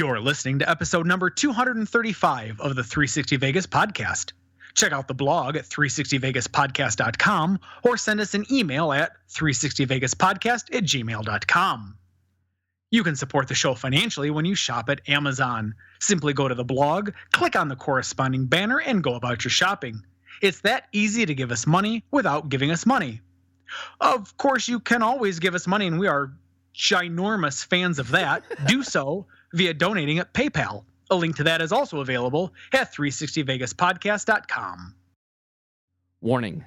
You're listening to episode number 235 of the 360 Vegas podcast. Check out the blog at 360vegaspodcast.com or send us an email at 360vegaspodcast at gmail.com. You can support the show financially when you shop at Amazon. Simply go to the blog, click on the corresponding banner, and go about your shopping. It's that easy to give us money without giving us money. Of course, you can always give us money, and we are ginormous fans of that. Do so via donating at PayPal. A link to that is also available at 360vegaspodcast.com. Warning.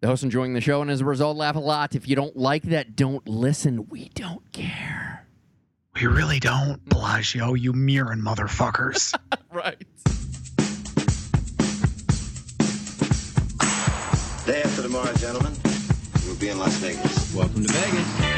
The host enjoying the show and as a result laugh a lot. If you don't like that, don't listen. We don't care. We really don't, Bellagio, you Mirren motherfuckers. right. Day after tomorrow, gentlemen, we'll be in Las Vegas. Welcome to Vegas.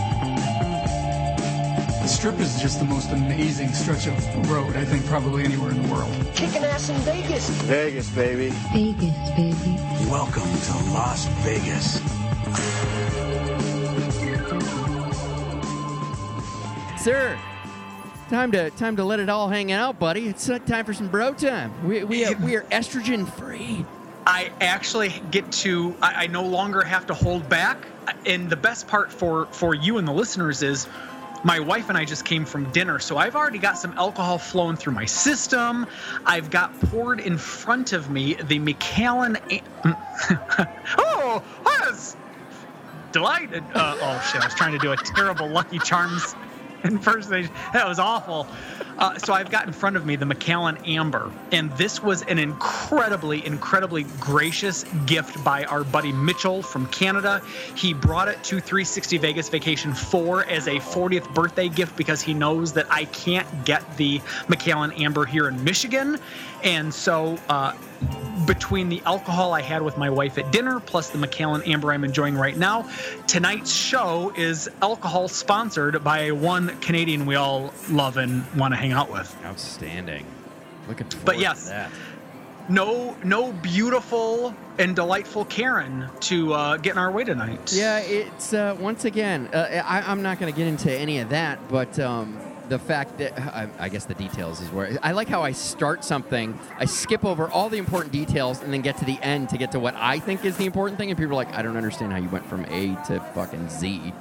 The strip is just the most amazing stretch of road, I think, probably anywhere in the world. Kicking ass in Vegas. Vegas, baby. Vegas, baby. Welcome to Las Vegas. Sir. Time to time to let it all hang out, buddy. It's uh, time for some bro time. We we, uh, we are estrogen free. I actually get to I, I no longer have to hold back. And the best part for for you and the listeners is my wife and I just came from dinner, so I've already got some alcohol flowing through my system. I've got poured in front of me the Macallan. A- oh, yes! Delighted. Uh, oh shit! I was trying to do a terrible Lucky Charms impersonation. That was awful. Uh, so I've got in front of me the Macallan Amber, and this was an incredibly, incredibly gracious gift by our buddy Mitchell from Canada. He brought it to 360 Vegas Vacation 4 as a 40th birthday gift because he knows that I can't get the Macallan Amber here in Michigan, and so. Uh, between the alcohol I had with my wife at dinner plus the Macallan Amber I'm enjoying right now, tonight's show is alcohol sponsored by one Canadian we all love and want to hang out with. Outstanding. Looking forward But to yes. that. No, no beautiful and delightful Karen to uh, get in our way tonight. Yeah, it's uh, once again. Uh, I, I'm not going to get into any of that, but um, the fact that I, I guess the details is where I like how I start something, I skip over all the important details, and then get to the end to get to what I think is the important thing, and people are like, I don't understand how you went from A to fucking Z.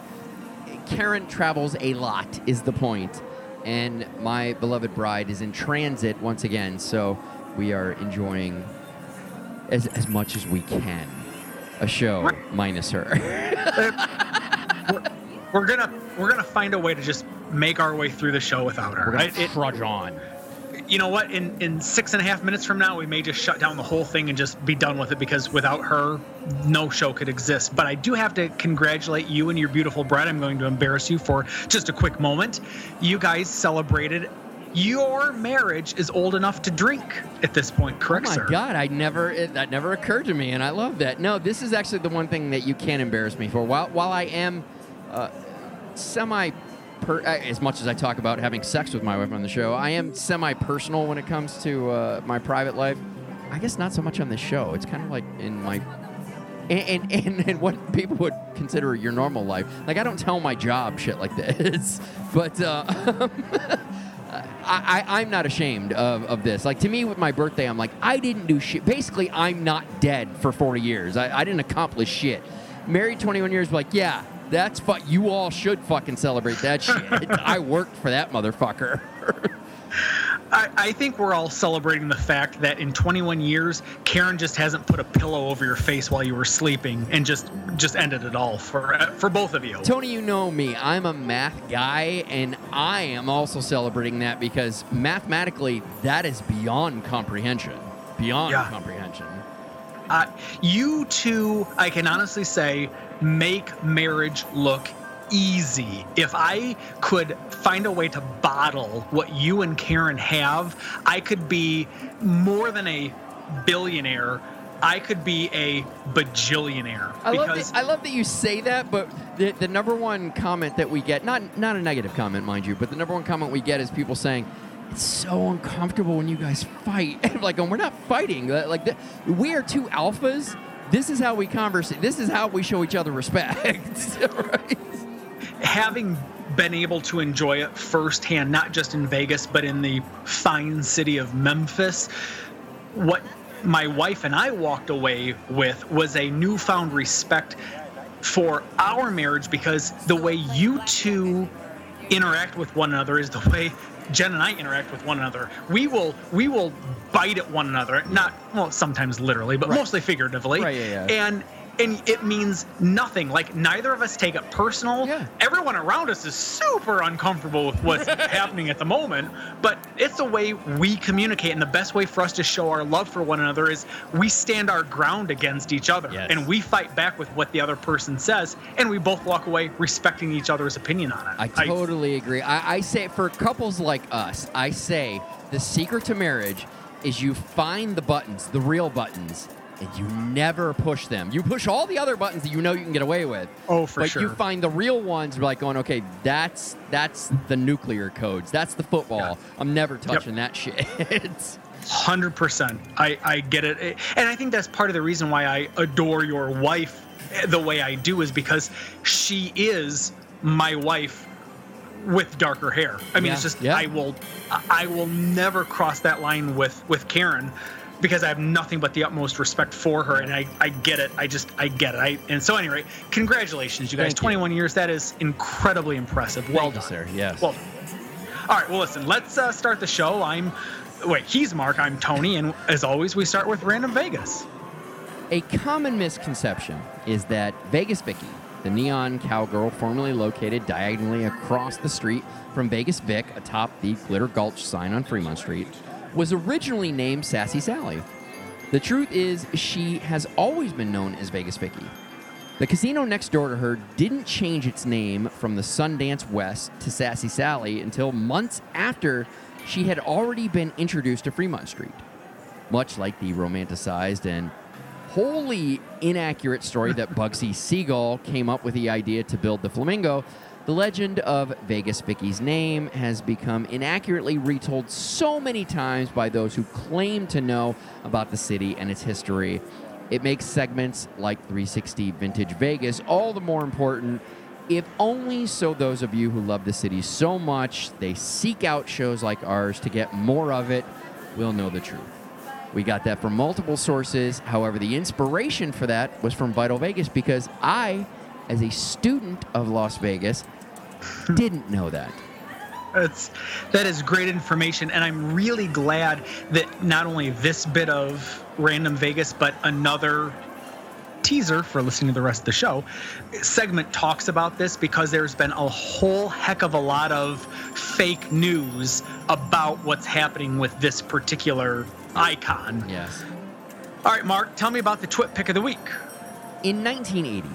Karen travels a lot, is the point, and my beloved bride is in transit once again, so we are enjoying as as much as we can a show minus her. we're gonna we're gonna find a way to just make our way through the show without her. We're gonna I- it- trudge on. You know what? In in six and a half minutes from now, we may just shut down the whole thing and just be done with it because without her, no show could exist. But I do have to congratulate you and your beautiful bride. I'm going to embarrass you for just a quick moment. You guys celebrated. Your marriage is old enough to drink at this point, correct, sir? oh my sir? god, I never it, that never occurred to me, and I love that. No, this is actually the one thing that you can't embarrass me for. While while I am uh, semi. Per, uh, as much as I talk about having sex with my wife on the show, I am semi-personal when it comes to uh, my private life. I guess not so much on the show. It's kind of like in my and, and, and, what people would consider your normal life. Like I don't tell my job shit like this, but uh, I, I'm not ashamed of, of this. Like to me, with my birthday, I'm like I didn't do shit. Basically, I'm not dead for 40 years. I, I didn't accomplish shit. Married 21 years, like yeah, that's fu- You all should fucking celebrate that shit. I worked for that motherfucker. I, I think we're all celebrating the fact that in 21 years, Karen just hasn't put a pillow over your face while you were sleeping and just just ended it all for uh, for both of you. Tony, you know me. I'm a math guy, and I am also celebrating that because mathematically, that is beyond comprehension. Beyond Yeah. comprehension. Uh, you two, I can honestly say, make marriage look easy. If I could find a way to bottle what you and Karen have, I could be more than a billionaire. I could be a bajillionaire. I love, that, I love that you say that, but the, the number one comment that we get, not not a negative comment, mind you, but the number one comment we get is people saying, it's so uncomfortable when you guys fight. Like, oh, we're not fighting. Like, the, we are two alphas. This is how we converse. This is how we show each other respect. right? having been able to enjoy it firsthand, not just in Vegas, but in the fine city of Memphis, what my wife and I walked away with was a newfound respect for our marriage because the way you two interact with one another is the way Jen and I interact with one another. We will we will bite at one another, not well sometimes literally, but mostly figuratively. Right, yeah, yeah. And and it means nothing. Like neither of us take it personal. Yeah. Everyone around us is super uncomfortable with what's happening at the moment, but it's the way we communicate and the best way for us to show our love for one another is we stand our ground against each other Yes. and we fight back with what the other person says and we both walk away respecting each other's opinion on it. I totally agree. I, I say for couples like us, I say the secret to marriage is you find the buttons, the real buttons, and you never push them. You push all the other buttons that you know you can get away with. Oh, for but sure. you find the real ones, like going, okay, that's that's the nuclear codes. That's the football. Yeah. I'm never touching that shit. Hundred percent. I I get it, and I think that's part of the reason why I adore your wife the way I do is because she is my wife with darker hair. I mean, Yeah, it's just yeah. I will I will never cross that line with with Karen because I have nothing but the utmost respect for her, and I I get it. I just I get it. I and so anyway, congratulations, you guys. Thank you. 21 years. That is incredibly impressive. Well Thank you, sir. Yes. Well, all right. Well, listen. Let's uh, start the show. I'm. Wait, he's Mark. I'm Tony, and as always, we start with Random Vegas. A common misconception is that Vegas Vicky, the neon cowgirl formerly located diagonally across the street from Vegas Vic atop the Glitter Gulch sign on Fremont Street, was originally named Sassy Sally. The truth is, she has always been known as Vegas Vicky. The casino next door to her didn't change its name from the Sundance West to Sassy Sally until months after she had already been introduced to Fremont Street much like the romanticized and wholly inaccurate story that Bugsy Siegel came up with the idea to build the Flamingo, the legend of Vegas Vicky's name has become inaccurately retold so many times by those who claim to know about the city and its history. It makes segments like 360 Vintage Vegas all the more important, if only so those of you who love the city so much they seek out shows like ours to get more of it will know the truth. We got that from multiple sources. However, the inspiration for that was from Vital Vegas because I, as a student of Las Vegas, didn't know that. That's that is great information, and I'm really glad that not only this bit of Random Vegas, but another teaser for listening to the rest of the show segment talks about this because there's been a whole heck of a lot of fake news about what's happening with this particular icon. Yes. All right, Mark, tell me about the twit pick of the week. In 1980,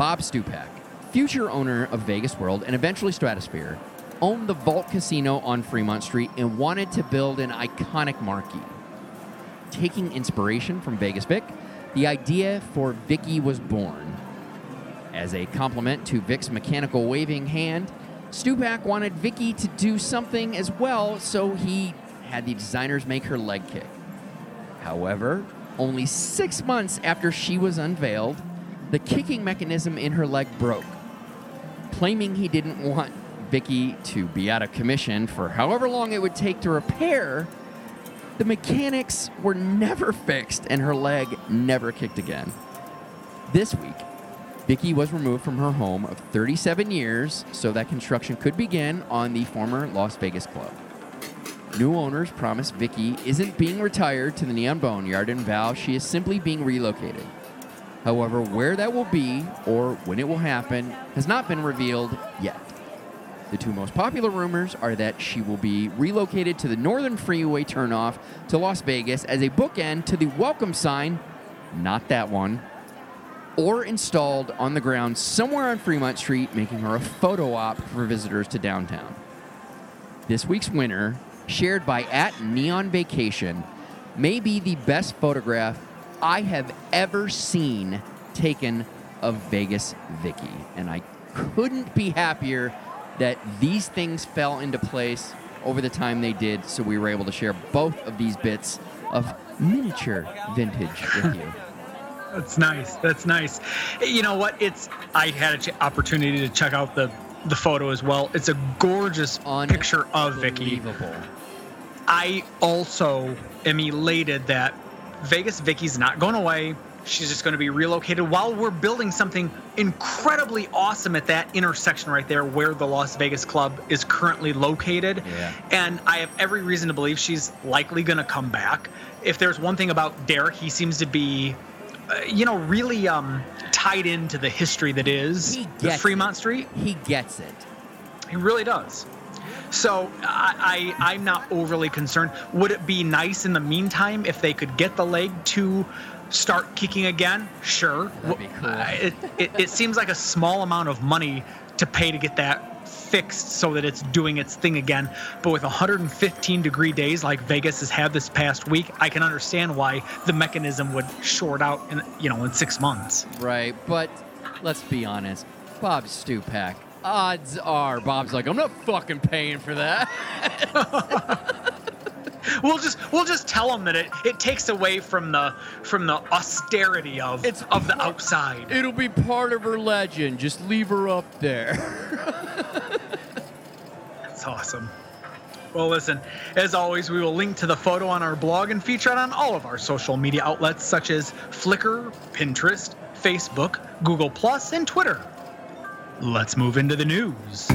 Bob Stupak, future owner of Vegas World and eventually Stratosphere, owned the Vault Casino on Fremont Street and wanted to build an iconic marquee. Taking inspiration from Vegas Vic, the idea for Vicky was born. As a compliment to Vic's mechanical waving hand, Stupak wanted Vicky to do something as well, so he had the designers make her leg kick. However, only six months after she was unveiled, the kicking mechanism in her leg broke. Claiming he didn't want Vicky to be out of commission for however long it would take to repair, the mechanics were never fixed and her leg never kicked again. This week, Vicky was removed from her home of 37 years so that construction could begin on the former Las Vegas club. New owners promise Vicky isn't being retired to the Neon Boneyard and vow she is simply being relocated. However, where that will be or when it will happen has not been revealed yet. The two most popular rumors are that she will be relocated to the Northern Freeway turnoff to Las Vegas as a bookend to the welcome sign, not that one, or installed on the ground somewhere on Fremont Street, making her a photo op for visitors to downtown. This week's winner, shared by at Neon Vacation, may be the best photograph I have ever seen taken of Vegas Vicky. And I couldn't be happier that these things fell into place over the time they did, so we were able to share both of these bits of miniature vintage with you. That's nice. That's nice. You know what? It's I had an ch- opportunity to check out the the photo as well. It's a gorgeous picture of Vicky. Unbelievable. I also am elated that Vegas Vicky's not going away. She's just going to be relocated while we're building something incredibly awesome at that intersection right there where the Las Vegas Club is currently located. Yeah. And I have every reason to believe she's likely going to come back. If there's one thing about Derek, he seems to be, uh, you know, really um, tied into the history that is He the gets Fremont Street. He gets it. He really does. So I, I I'm not overly concerned. Would it be nice in the meantime if they could get the leg to start kicking again? Sure. That'd be cool. It, it, it seems like a small amount of money to pay to get that fixed so that it's doing its thing again. But with 115 degree days like Vegas has had this past week, I can understand why the mechanism would short out in you know in six months. Right, but let's be honest. Bob Stupak. Odds are Bob's like, I'm not fucking paying for that. We'll just we'll just tell them that it, it takes away from the from the austerity of It's of the outside. It'll be part of her legend. Just leave her up there. That's awesome. Well, listen, as always, we will link to the photo on our blog and feature it on all of our social media outlets such as Flickr, Pinterest, Facebook, Google Plus, and Twitter. Let's move into the news.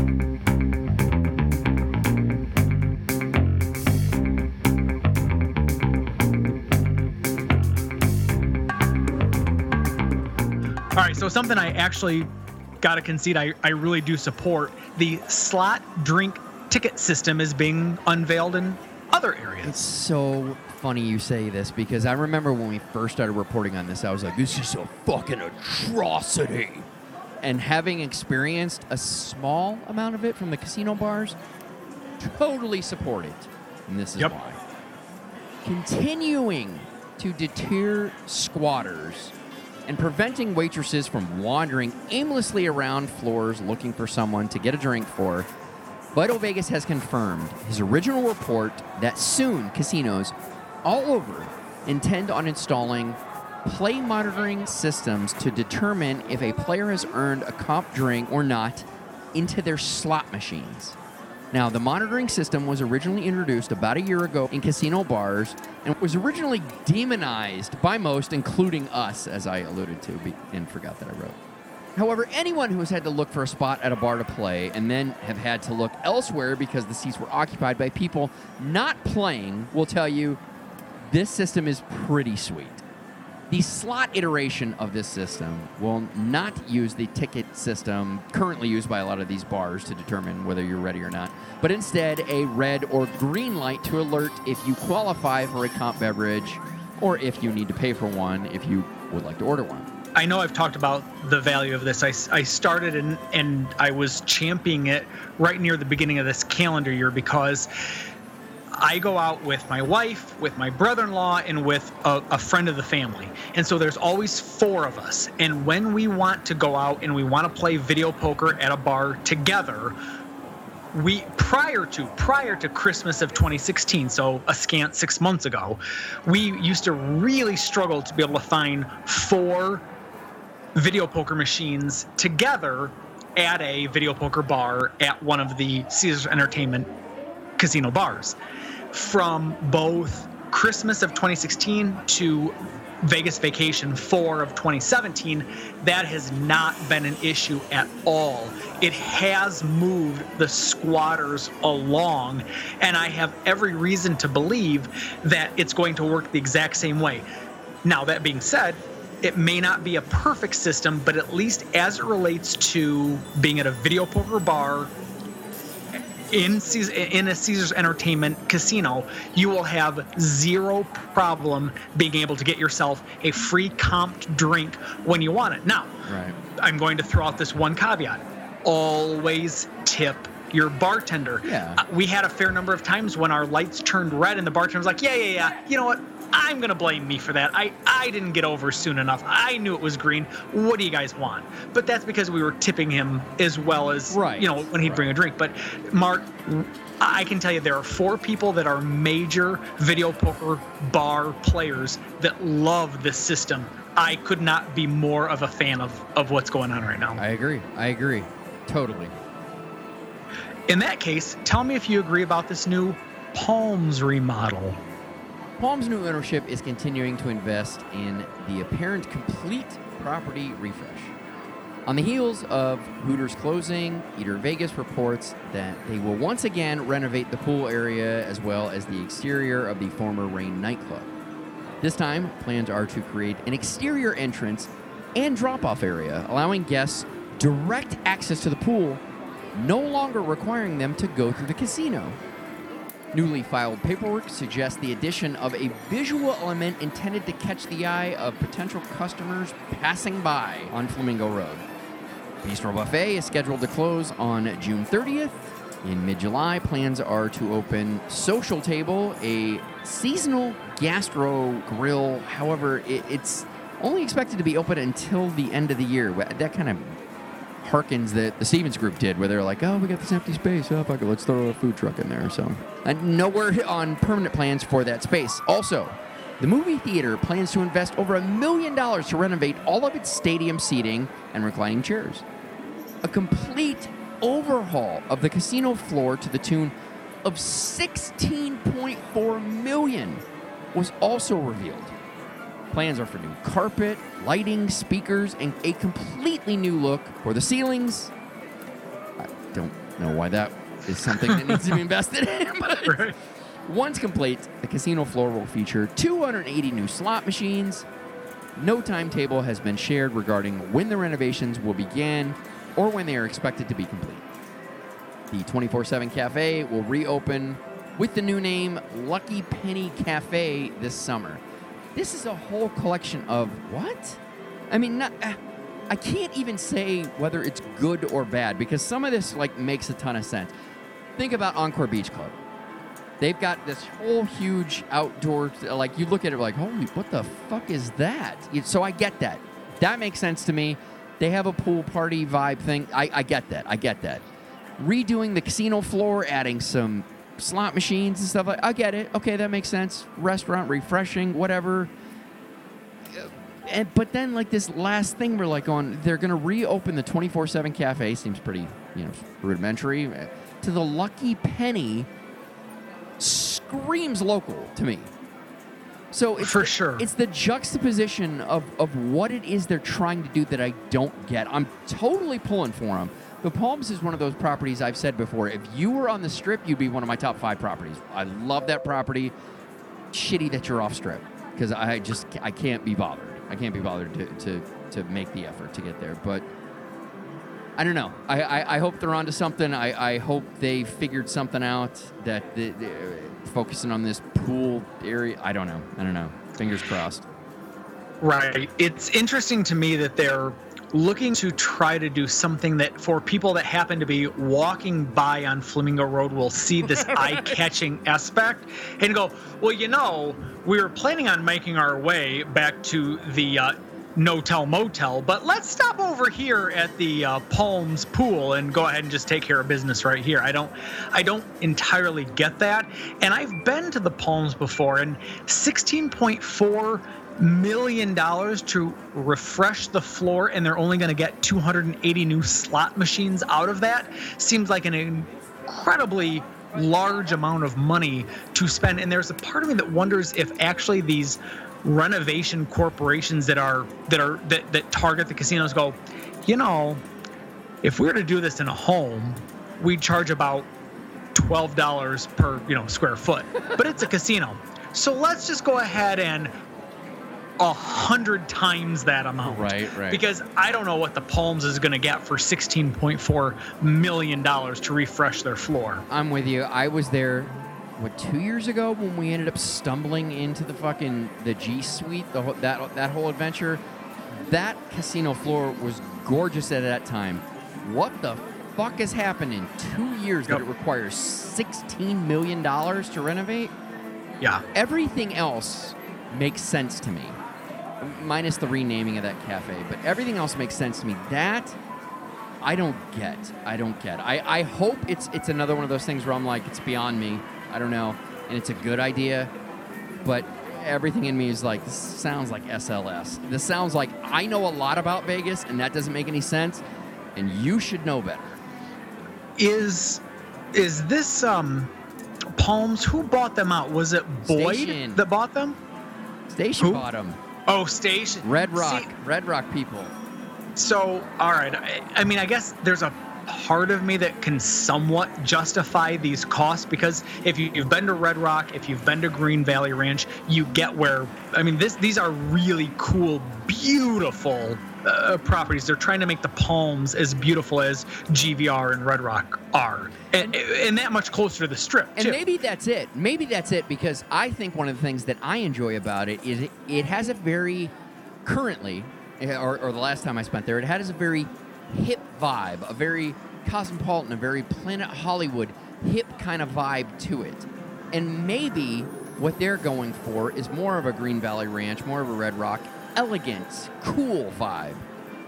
All right, so something I actually got to concede I, I really do support. The slot drink ticket system is being unveiled in other areas. It's so funny you say this because I remember when we first started reporting on this, I was like, this is a fucking atrocity. And having experienced a small amount of it from the casino bars, totally support it. And this is Yep. why. Continuing to deter squatters and preventing waitresses from wandering aimlessly around floors looking for someone to get a drink for, Vital Vegas has confirmed his original report that soon casinos all over intend on installing play monitoring systems to determine if a player has earned a comp drink or not into their slot machines. Now, the monitoring system was originally introduced about a year ago in casino bars and was originally demonized by most, including us, as I alluded to and forgot that I wrote. However, anyone who has had to look for a spot at a bar to play and then have had to look elsewhere because the seats were occupied by people not playing will tell you this system is pretty sweet. The slot iteration of this system will not use the ticket system currently used by a lot of these bars to determine whether you're ready or not, but instead a red or green light to alert if you qualify for a comp beverage or if you need to pay for one if you would like to order one. I know I've talked about the value of this. I, I started and, and I was championing it right near the beginning of this calendar year because I go out with my wife, with my brother in law, and with a, a friend of the family. And so there's always four of us. And when we want to go out and we want to play video poker at a bar together, we prior to prior to Christmas of 2016, so a scant six months ago, we used to really struggle to be able to find four video poker machines together at a video poker bar at one of the Caesars Entertainment casino bars. From both Christmas of 2016 to Vegas Vacation 4 of 2017, that has not been an issue at all. It has moved the squatters along, and I have every reason to believe that it's going to work the exact same way. Now, that being said, it may not be a perfect system, but at least as it relates to being at a video poker bar in in a Caesar's Entertainment casino, you will have zero problem being able to get yourself a free comped drink when you want it. Now, Right. I'm going to throw out this one caveat: always tip your bartender. Yeah. Uh, we had a fair number of times when our lights turned red and the bartender was like, "Yeah, yeah, yeah. You know what? I'm gonna blame me for that. I I didn't get over soon enough. I knew it was green. What do you guys want?" But that's because we were tipping him as well as Right. you know when he'd bring a drink. But Mark. I can tell you there are four people that are major video poker bar players that love this system. I could not be more of a fan of, of what's going on right now. I agree. I agree. Totally. In that case, tell me if you agree about this new Palms remodel. Palm's new ownership is continuing to invest in the apparent complete property refresh. On the heels of Hooters closing, Eater Vegas reports that they will once again renovate the pool area as well as the exterior of the former Rain nightclub. This time, plans are to create an exterior entrance and drop off area, allowing guests direct access to the pool, no longer requiring them to go through the casino. Newly filed paperwork suggests the addition of a visual element intended to catch the eye of potential customers passing by on Flamingo Road. Bistro Buffet is scheduled to close on June 30th. In mid July, plans are to open Social Table, a seasonal gastro grill. However, it, it's only expected to be open until the end of the year. That kind of harkens that the Stevens Group did, where they're like, "Oh, we got this empty space. Oh, fuck it, let's throw a food truck in there." So, and nowhere on permanent plans for that space. Also, the movie theater plans to invest over a million dollars to renovate all of its stadium seating and reclining chairs. A complete overhaul of the casino floor to the tune of 16.4 million was also revealed. Plans are for new carpet, lighting, speakers, and a completely new look for the ceilings. I don't know why that is something that needs to be invested in, but once complete, the casino floor will feature 280 new slot machines. No timetable has been shared regarding when the renovations will begin or when they are expected to be complete. The 24 7 cafe will reopen with the new name Lucky Penny Cafe this summer. This is a whole collection of what? I mean, not, uh, I can't even say whether it's good or bad because some of this like makes a ton of sense. Think about Encore Beach Club. They've got this whole huge outdoor, like you look at it like, holy, what the fuck is that? So I get that. That makes sense to me. They have a pool party vibe thing. I, I get that. I get that. Redoing the casino floor, adding some slot machines and stuff like I get it. Okay, that makes sense. Restaurant, refreshing, whatever. And but then like this last thing we're like on, they're gonna reopen the 24/7 cafe. Seems pretty, you know, rudimentary. To the Lucky Penny screams local to me. So it's For the- sure. it's the juxtaposition of, of what it is they're trying to do that I don't get. I'm totally pulling for them. The Palms is one of those properties I've said before. If you were on the strip, you'd be one of my top five properties. I love that property. Shitty that you're off strip because I just I can't be bothered. I can't be bothered to, to, to make the effort to get there. But I don't know. I, I, I hope they're onto something. I, I hope they figured something out that the, the, focusing on this pool area. I don't know. I don't know. Fingers crossed. Right. It's interesting to me that they're looking to try to do something that for people that happen to be walking by on Flamingo Road will see this eye-catching aspect and go, "Well, you know, we were planning on making our way back to the uh, no-tell motel, but let's stop over here at the uh, Palms pool and go ahead and just take care of business right here." I don't I don't entirely get that. And I've been to the Palms before and 16.4 million dollars to refresh the floor and they're only going to get 280 new slot machines out of that seems like an incredibly large amount of money to spend. And there's a part of me that wonders if actually these renovation corporations that are that are that, that target the casinos go you know if we were to do this in a home we'd charge about $12 per you know square foot. But it's a casino. So let's just go ahead and a hundred times that amount. Right, right. Because I don't know what the Palms is going to get for sixteen point four million dollars to refresh their floor. I'm with you. I was there, what, two years ago when we ended up stumbling into the fucking the G Suite, the whole, that that whole adventure. That casino floor was gorgeous at that time. What the fuck has happened in two years that it requires sixteen million dollars to renovate? Yeah. Everything else makes sense to me, minus the renaming of that cafe. But everything else makes sense to me. That I don't get. I don't get. I, I hope it's it's another one of those things where I'm like, it's beyond me. I don't know, and it's a good idea, but everything in me is like, this sounds like SLS. This sounds like I know a lot about Vegas, and that doesn't make any sense. And you should know better. Is is this um Palms? Who bought them out? Was it Boyd Station. that bought them? Station Who? Bottom, Oh, Station. Red Rock, See, Red Rock people. So, all right. I, I mean, I guess there's a part of me that can somewhat justify these costs because if you, you've been to Red Rock, if you've been to Green Valley Ranch, you get where. I mean, this these are really cool, beautiful uh, properties. They're trying to make the Palms as beautiful as GVR and Red Rock are, and, and that much closer to the Strip. And too. maybe that's it. Maybe that's it because I think one of the things that I enjoy about it is it, it has a very currently, eh, or, or the last time I spent there, it has a very hip vibe, a very cosmopolitan, a very Planet Hollywood hip kind of vibe to it. And maybe what they're going for is more of a Green Valley Ranch, more of a Red Rock, elegance, cool vibe.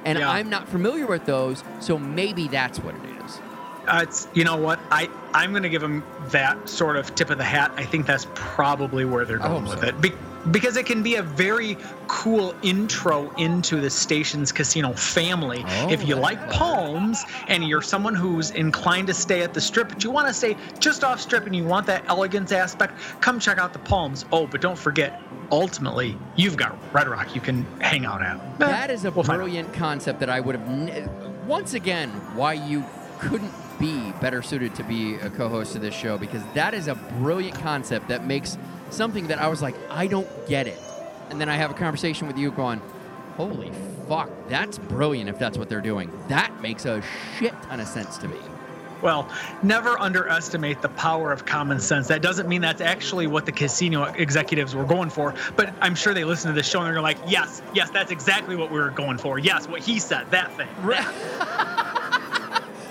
And Yeah. I'm not familiar with those, so maybe that's what it is. Uh, it's you know what I I'm gonna give them that sort of tip of the hat. I think that's probably where they're going with so. it Be- because it can be a very cool intro into the station's casino family. Oh, if you like palms and you're someone who's inclined to stay at the strip, but you want to stay just off strip and you want that elegance aspect, come check out the palms. Oh, but don't forget, ultimately you've got Red Rock you can hang out at. Eh, That is a we'll brilliant concept that I would have. N- once again, why you couldn't be better suited to be a co-host of this show because that is a brilliant concept that makes something that I was like, I don't get it, and then I have a conversation with you going, "Holy fuck, that's brilliant! If that's what they're doing, that makes a shit ton of sense to me." Well, never underestimate the power of common sense. That doesn't mean that's actually what the casino executives were going for, but I'm sure they listen to this show and they're like, yes, yes, that's exactly what we were going for. Yes, what he said, that thing.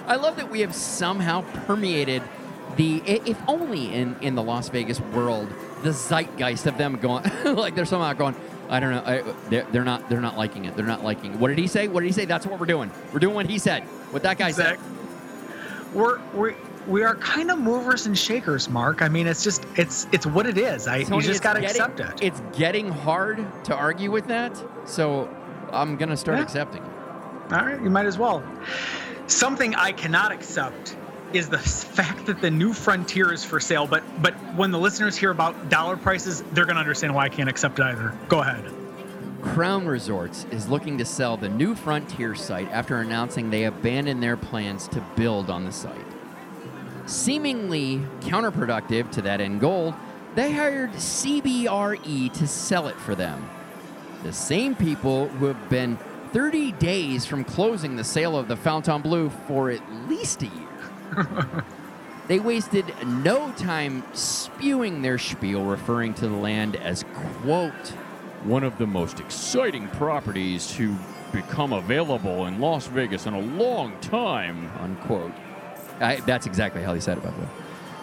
I love that we have somehow permeated the, if only in, in the Las Vegas world, the zeitgeist of them going, like they're somehow going, I don't know, I, they're, they're not, they're not liking it. They're not liking it. What did he say? What did he say? That's what we're doing. We're doing what he said. What that guy said. We're, we're, we are kind of movers and shakers, Mark. I mean, it's just, it's, it's what it is. I. Tony, you just got to accept it. It's getting hard to argue with that, so I'm gonna start Yeah. accepting it. All right, you might as well. Something I cannot accept is the fact that the new frontier is for sale. But but when the listeners hear about dollar prices, they're gonna understand why I can't accept it either. Go ahead. Crown Resorts is looking to sell the new Frontier site after announcing they abandoned their plans to build on the site. Seemingly counterproductive to that end goal, they hired CBRE to sell it for them. The same people who have been 30 days from closing the sale of the Fontainebleau for at least a year. They wasted no time spewing their spiel referring to the land as, quote, one of the most exciting properties to become available in Las Vegas in a long time, unquote. I, that's exactly how they said it, by the way.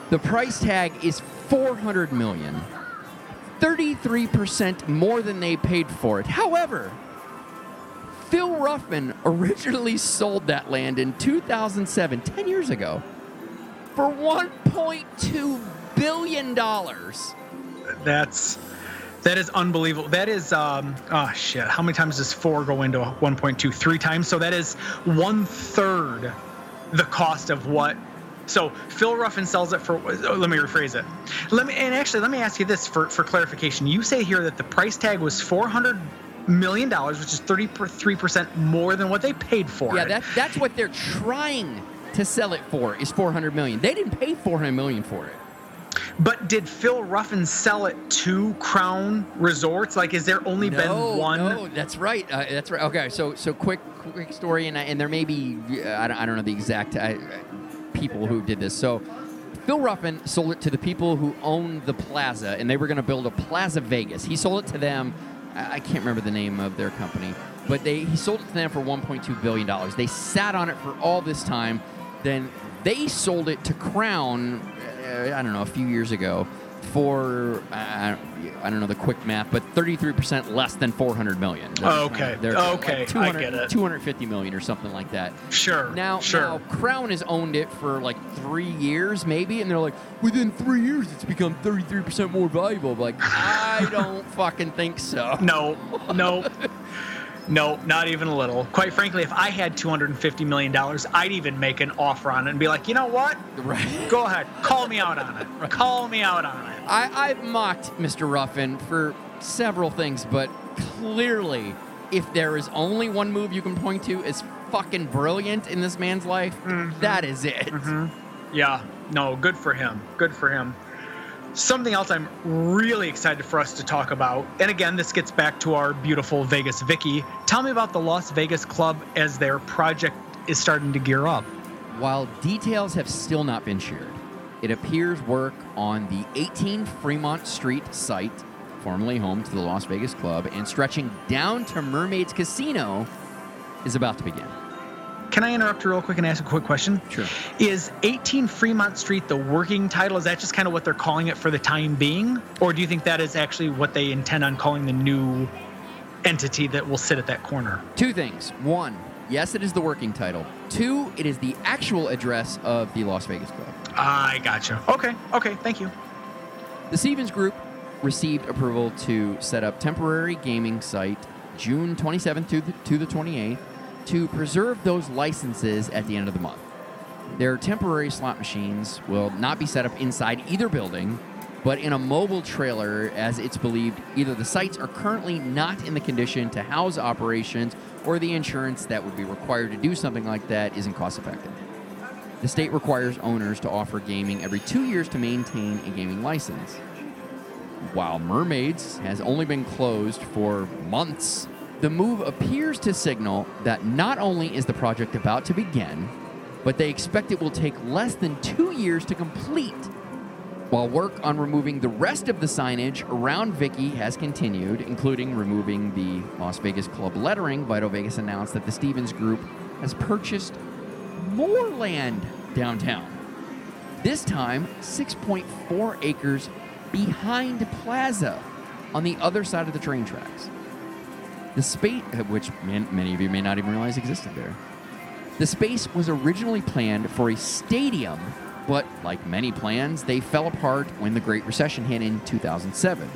The price tag is 400 million, 33% more than they paid for it. However, Phil Ruffin originally sold that land in 2007, 10 years ago, for 1.2 billion dollars. That's that is unbelievable. That is um oh shit. How many times does four go into 1.2? Three times. So that is one third the cost of what. So Phil Ruffin sells it for. oh, let me rephrase it. Let me and actually let me ask you this for for clarification. You say here that the price tag was 400 million dollars, which is 33 percent more than what they paid for Yeah, that, that's what they're trying to sell it for is 400 million. They didn't pay 400 million for it. But did Phil Ruffin sell it to Crown Resorts? Like, is there only no, been one? No, that's right. Uh, that's right. Okay, so so quick quick story, and I- and there may be uh, I don't, I don't know the exact uh, people who did this. So. Phil Ruffin sold it to the people who owned the plaza, and they were going to build a Plaza Vegas. He sold it to them. I can't remember the name of their company, but they he sold it to them for 1.2 billion dollars. They sat on it for all this time. Then they sold it to Crown. Uh, I don't know a few years ago for uh, I don't know the quick math, but 33% less than 400 million. Oh, okay. They're Okay, I 200 get it. 250 million or something like that. Sure. Now, sure. now Crown has owned it for like three years, maybe, and they're like, within three years, it's become 33% more valuable. Like, I don't fucking think so. No, no, no, not even a little. Quite frankly, if I had $250 million, I'd even make an offer on it and be like, you know what? Right. Go ahead. Call me out on it. Call me out on it. I, I've mocked Mr. Ruffin for several things, but clearly, if there is only one move you can point to as fucking brilliant in this man's life, mm-hmm. that is it. Mm-hmm. Yeah, no, good for him. Good for him. Something else I'm really excited for us to talk about, and again, this gets back to our beautiful Vegas Vicky. Tell me about the Las Vegas Club as their project is starting to gear up. While details have still not been shared, it appears work on the 18 Fremont Street site, formerly home to the Las Vegas Club, and stretching down to Mermaids Casino, is about to begin. Can I interrupt you real quick and ask a quick question? Sure. Is 18 Fremont Street the working title? Is that just kind of what they're calling it for the time being? Or do you think that is actually what they intend on calling the new entity that will sit at that corner? Two things. One, yes, it is the working title. Two, it is the actual address of the Las Vegas Club. I gotcha. Okay, okay, thank you. The Stevens Group received approval to set up temporary gaming site June 27th to the, to the 28th to preserve those licenses at the end of the month. Their temporary slot machines will not be set up inside either building, but in a mobile trailer, as it's believed either the sites are currently not in the condition to house operations or the insurance that would be required to do something like that isn't cost effective. The state requires owners to offer gaming every two years to maintain a gaming license. While Mermaids has only been closed for months, the move appears to signal that not only is the project about to begin, but they expect it will take less than two years to complete. While work on removing the rest of the signage around Vicky has continued, including removing the Las Vegas Club lettering, Vital Vegas announced that the Stevens Group has purchased more land downtown. This time, 6.4 acres behind Plaza on the other side of the train tracks. The space, which man- many of you may not even realize existed there. The space was originally planned for a stadium, but like many plans, they fell apart when the Great Recession hit in 2007.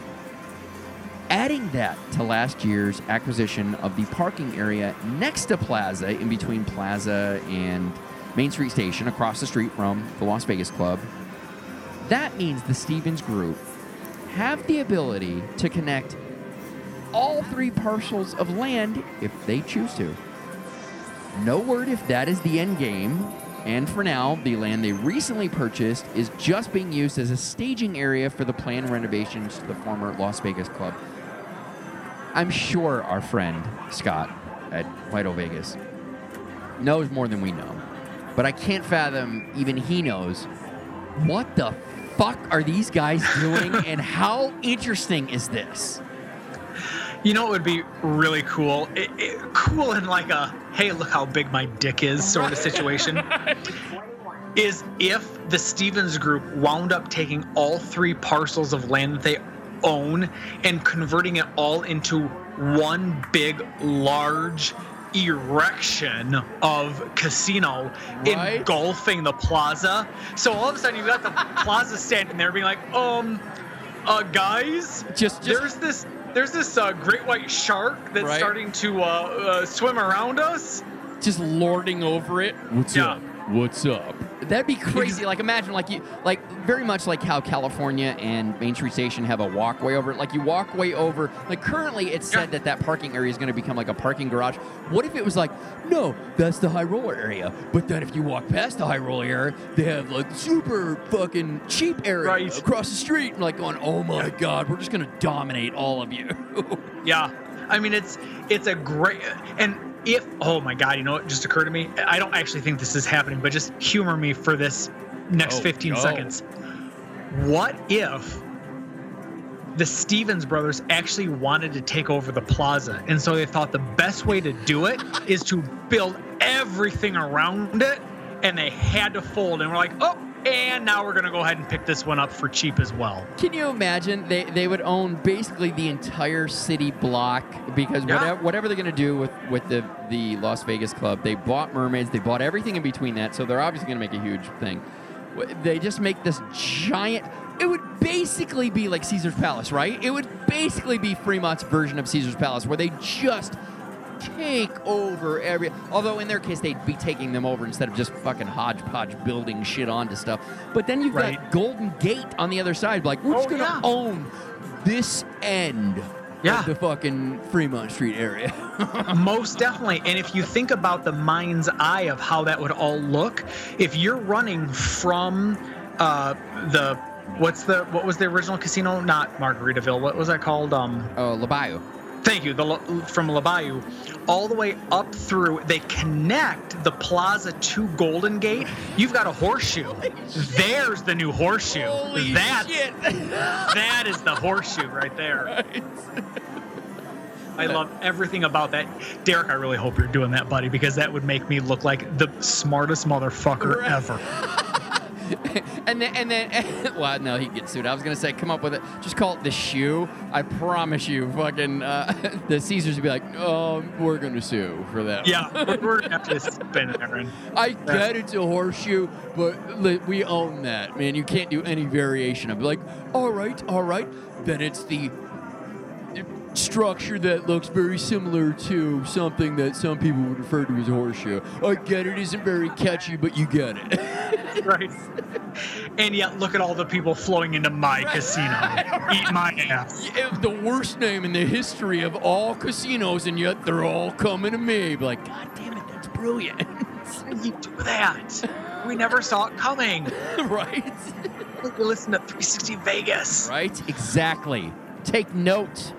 Adding that to last year's acquisition of the parking area next to Plaza, in between Plaza and Main Street Station, across the street from the Las Vegas Club, that means the Stevens Group have the ability to connect all three parcels of land if they choose to. No word if that is the end game, and for now, the land they recently purchased is just being used as a staging area for the planned renovations to the former Las Vegas Club. I'm sure our friend Scott at Vital Vegas knows more than we know, but I can't fathom even he knows what the fuck are these guys doing and how interesting is this? You know what would be really cool? It, it, cool in like a hey, look how big my dick is sort of situation. is if the Stevens Group wound up taking all three parcels of land that they own and converting it all into one big, large erection of casino Right. engulfing the plaza. So all of a sudden you've got the plaza standing there being like, um, uh, guys, Just, just there's this there's this uh, great white shark that's Right. starting to uh, uh, swim around us. just lording over it. What's Yeah. up? What's up? That'd be crazy. Like imagine like you like very much like how California and Main Street Station have a walkway over. it. Like you walk way over. Like currently it's said that that parking area is going to become like a parking garage. What if it was like, no, that's the high roller area. But then if you walk past the high roller area, they have like super fucking cheap area Right. across the street. And like going, oh my god, we're just going to dominate all of you. Yeah, I mean it's it's a great and if oh my god, you know what just occurred to me? I don't actually think this is happening, but just humor me for this next Oh, 15 go. seconds. What if the Stevens brothers actually wanted to take over the plaza, and so they thought the best way to do it is to build everything around it, and they had to fold, and we're like, oh, and now we're gonna go ahead and pick this one up for cheap as well. Can you imagine? They they would own basically the entire city block because Yeah. whatever whatever they're gonna do with with the the Las Vegas club, they bought mermaids, they bought everything in between that, so they're obviously gonna make a huge thing. They just make this giant. It would basically be like Caesar's Palace, right? It would basically be Fremont's version of Caesar's Palace, where they just take over every. Although in their case, they'd be taking them over instead of just fucking hodgepodge building shit onto stuff. But then you've Right. got Golden Gate on the other side. Like we're just Oh, gonna yeah. own this end Yeah. of the fucking Fremont Street area. Most definitely. And if you think about the mind's eye of how that would all look, if you're running from uh, the what's the what was the original casino? Not Margaritaville. What was that called? Um, oh, La Bayou. Thank you. The from La Bayou, all the way up through. They connect the plaza to Golden Gate. You've got a horseshoe. There's the new horseshoe. Holy shit! that is the horseshoe right there. I love everything about that. Derek, I really hope you're doing that, buddy, because that would make me look like the smartest motherfucker Right. ever. and then, and then, well, no, he'd get sued. I was gonna say, come up with it. Just call it the shoe. I promise you, fucking, uh, the Caesars would be like, oh, we're gonna sue for that. Yeah, we're, we're gonna have to spin. And I get it's a horseshoe, but li- we own that, man. You can't do any variation of it. Like, all right, all right, then it's the structure that looks very similar to something that some people would refer to as a horseshoe. I get it isn't very catchy, but you get it. right. And yet, look at all the people flowing into my casino. Eat my ass. The worst name in the history of all casinos, and yet they're all coming to me. Be like, God damn it, that's brilliant. How do you do that? We never saw it coming. right? We listened to 360 Vegas. Right? Exactly. Take note.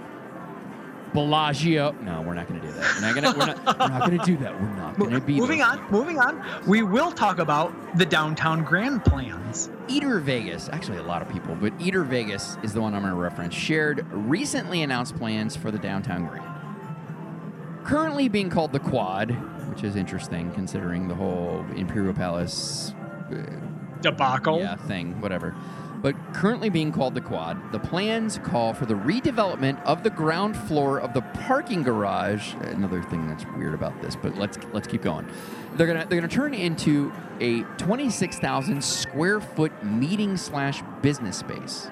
Bellagio. No, we're not going to do that. We're not going to. We're not, we're not going to do that. We're not going to be Moving those- on, moving on. We will talk about the downtown grand plans. Eater Vegas, actually a lot of people, but Eater Vegas is the one I'm going to reference, shared recently announced plans for the downtown Grand. Currently being called the Quad, which is interesting considering the whole Imperial Palace uh, Debacle. yeah, thing, whatever. But currently being called the Quad, the plans call for the redevelopment of the ground floor of the parking garage. Another thing that's weird about this, but let's let's keep going. They're gonna they're gonna turn into a 26,000 square foot meeting slash business space,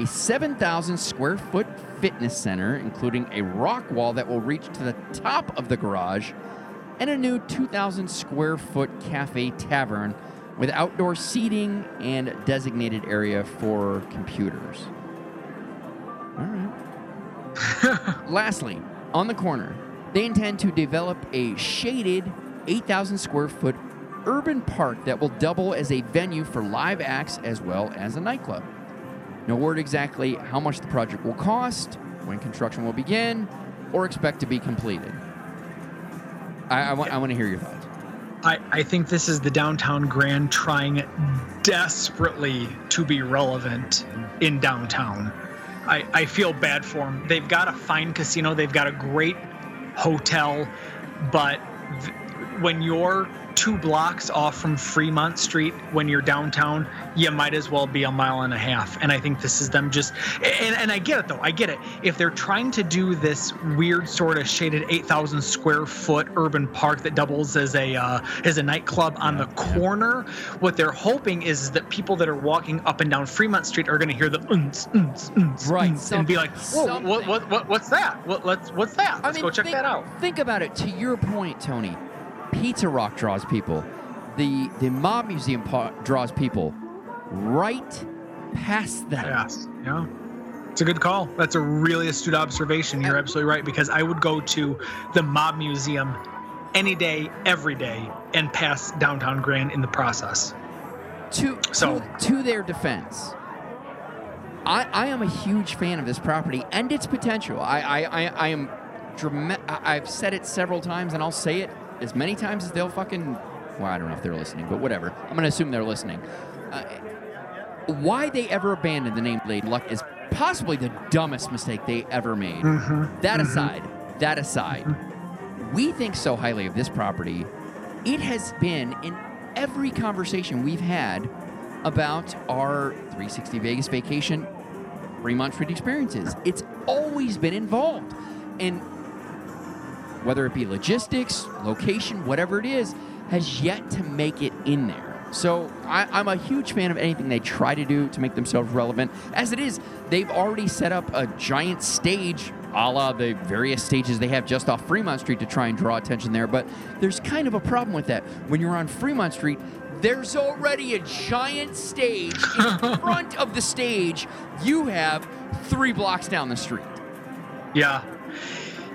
a 7,000 square foot fitness center, including a rock wall that will reach to the top of the garage, and a new 2,000 square foot cafe tavern with outdoor seating and designated area for computers. All right. Lastly, on the corner, they intend to develop a shaded 8,000 square foot urban park that will double as a venue for live acts as well as a nightclub. No word exactly how much the project will cost, when construction will begin, or expect to be completed. I, I, want, I want to hear your thoughts. I, I think this is the downtown grand trying desperately to be relevant in downtown. I, I feel bad for them. They've got a fine casino, they've got a great hotel, but th- when you're two blocks off from Fremont Street, when you're downtown, you might as well be a mile and a half. And I think this is them just, and, and I get it though, I get it. If they're trying to do this weird sort of shaded 8,000 square foot urban park that doubles as a uh, as a nightclub on the corner, what they're hoping is that people that are walking up and down Fremont Street are going to hear the uns, Right, and be like, whoa, what, what, what, what's that? What, let's, what's that? Let's go check think, that out. Think about it. To your point, Tony, Pizza Rock draws people. the the mob museum draws people right past them. Yes. Yeah. It's a good call. That's a really astute observation. You're absolutely right because I would go to the Mob Museum any day, every day, and pass downtown Grand in the process. To, So- to to their defense, I, I am a huge fan of this property and its potential. I I, I, I am I've said it several times and I'll say it as many times as they'll fucking well, I don't know if they're listening, but whatever. I'm gonna assume they're listening. Uh, why they ever abandoned the name Lady Luck is possibly the dumbest mistake they ever made. That aside, that aside, we think so highly of this property. It has been in every conversation we've had about our 360 Vegas vacation Fremont Street experiences. It's always been involved. And whether it be logistics, location, whatever it is, has yet to make it in there. So I, I'm a huge fan of anything they try to do to make themselves relevant. As it is, they've already set up a giant stage a la the various stages they have just off Fremont Street to try and draw attention there. But there's kind of a problem with that. When you're on Fremont Street, there's already a giant stage. In front of the stage, you have three blocks down the street. Yeah.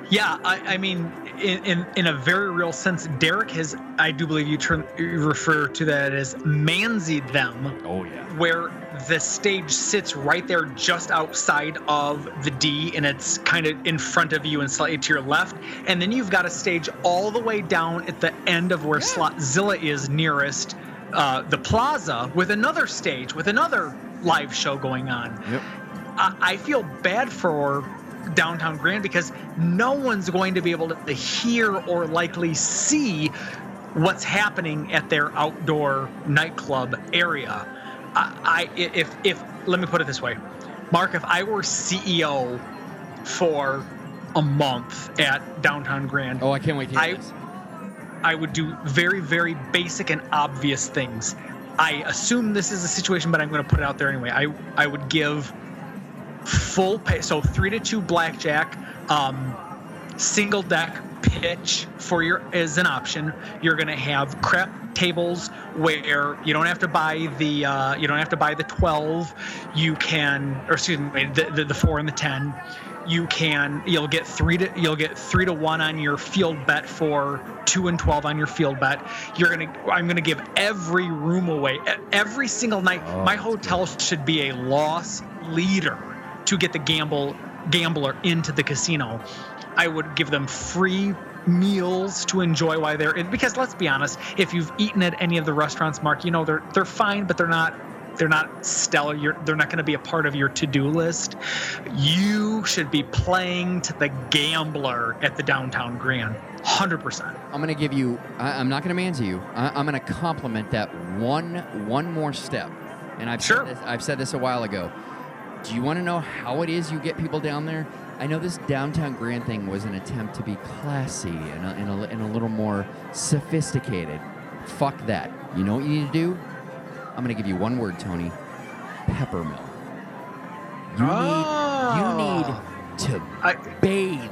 Yeah, I, I mean, in, in in a very real sense, Derek has, I do believe you, turn, you refer to that as mansied them, Oh, yeah. where the stage sits right there just outside of the D and it's kind of in front of you and slightly to your left. And then you've got a stage all the way down at the end of where Slotzilla is nearest uh, the plaza with another stage with another live show going on. Yep. I, I feel bad for downtown Grand because no one's going to be able to hear or likely see what's happening at their outdoor nightclub area. I, I if if let me put it this way, Mark, if I were CEO for a month at downtown Grand, Oh, I can't wait to hear I- this. I would do very, very basic and obvious things. I assume this is a situation, but I'm going to put it out there anyway. I I would give full pay, so three to two blackjack, um, single deck pitch for your is an option. You're going to have crap tables where you don't have to buy the uh, you don't have to buy the 12. You can, or excuse me, the, the, the four and the 10 you can you'll get three to you'll get three to one on your field bet for two and 12 on your field bet. You're gonna i'm gonna give every room away every single night. Oh, my hotel should be a loss leader to get the gamble gambler into the casino i would give them free meals to enjoy while they're in because let's be honest if you've eaten at any of the restaurants mark you know they're they're fine but they're not they're not stellar you're, they're not going to be a part of your to-do list you should be playing to the gambler at the downtown grand 100% I'm gonna give you. I, I'm not gonna manza you. I, I'm gonna compliment that one one more step. And I've Sure. said this, I've said this a while ago. Do you want to know how it is you get people down there? I know this downtown grand thing was an attempt to be classy and a, and a, and a little more sophisticated. Fuck that. You know what you need to do? I'm gonna give you one word, Tony. Peppermill. You need you oh. need to I, bathe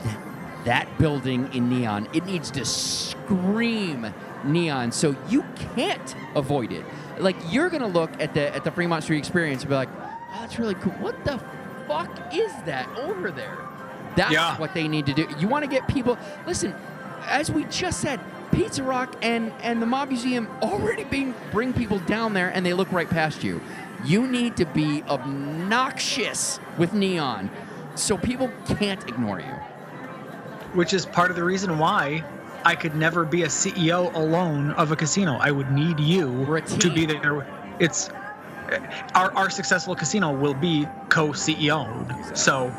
that building in neon. It needs to scream neon, so you can't avoid it. Like you're gonna look at the at the Fremont Street experience and be like, "Oh, that's really cool. What the fuck is that over there?" That's Yeah. what they need to do. You want to get people. Listen, as we just said, Pizza Rock and and the Mob Museum already being bring people down there, and they look right past you. You need to be obnoxious with neon, so people can't ignore you. which is part of the reason why I could never be a CEO alone of a casino. I would need you to be there. It's our, our successful casino will be co-CEO'd. So,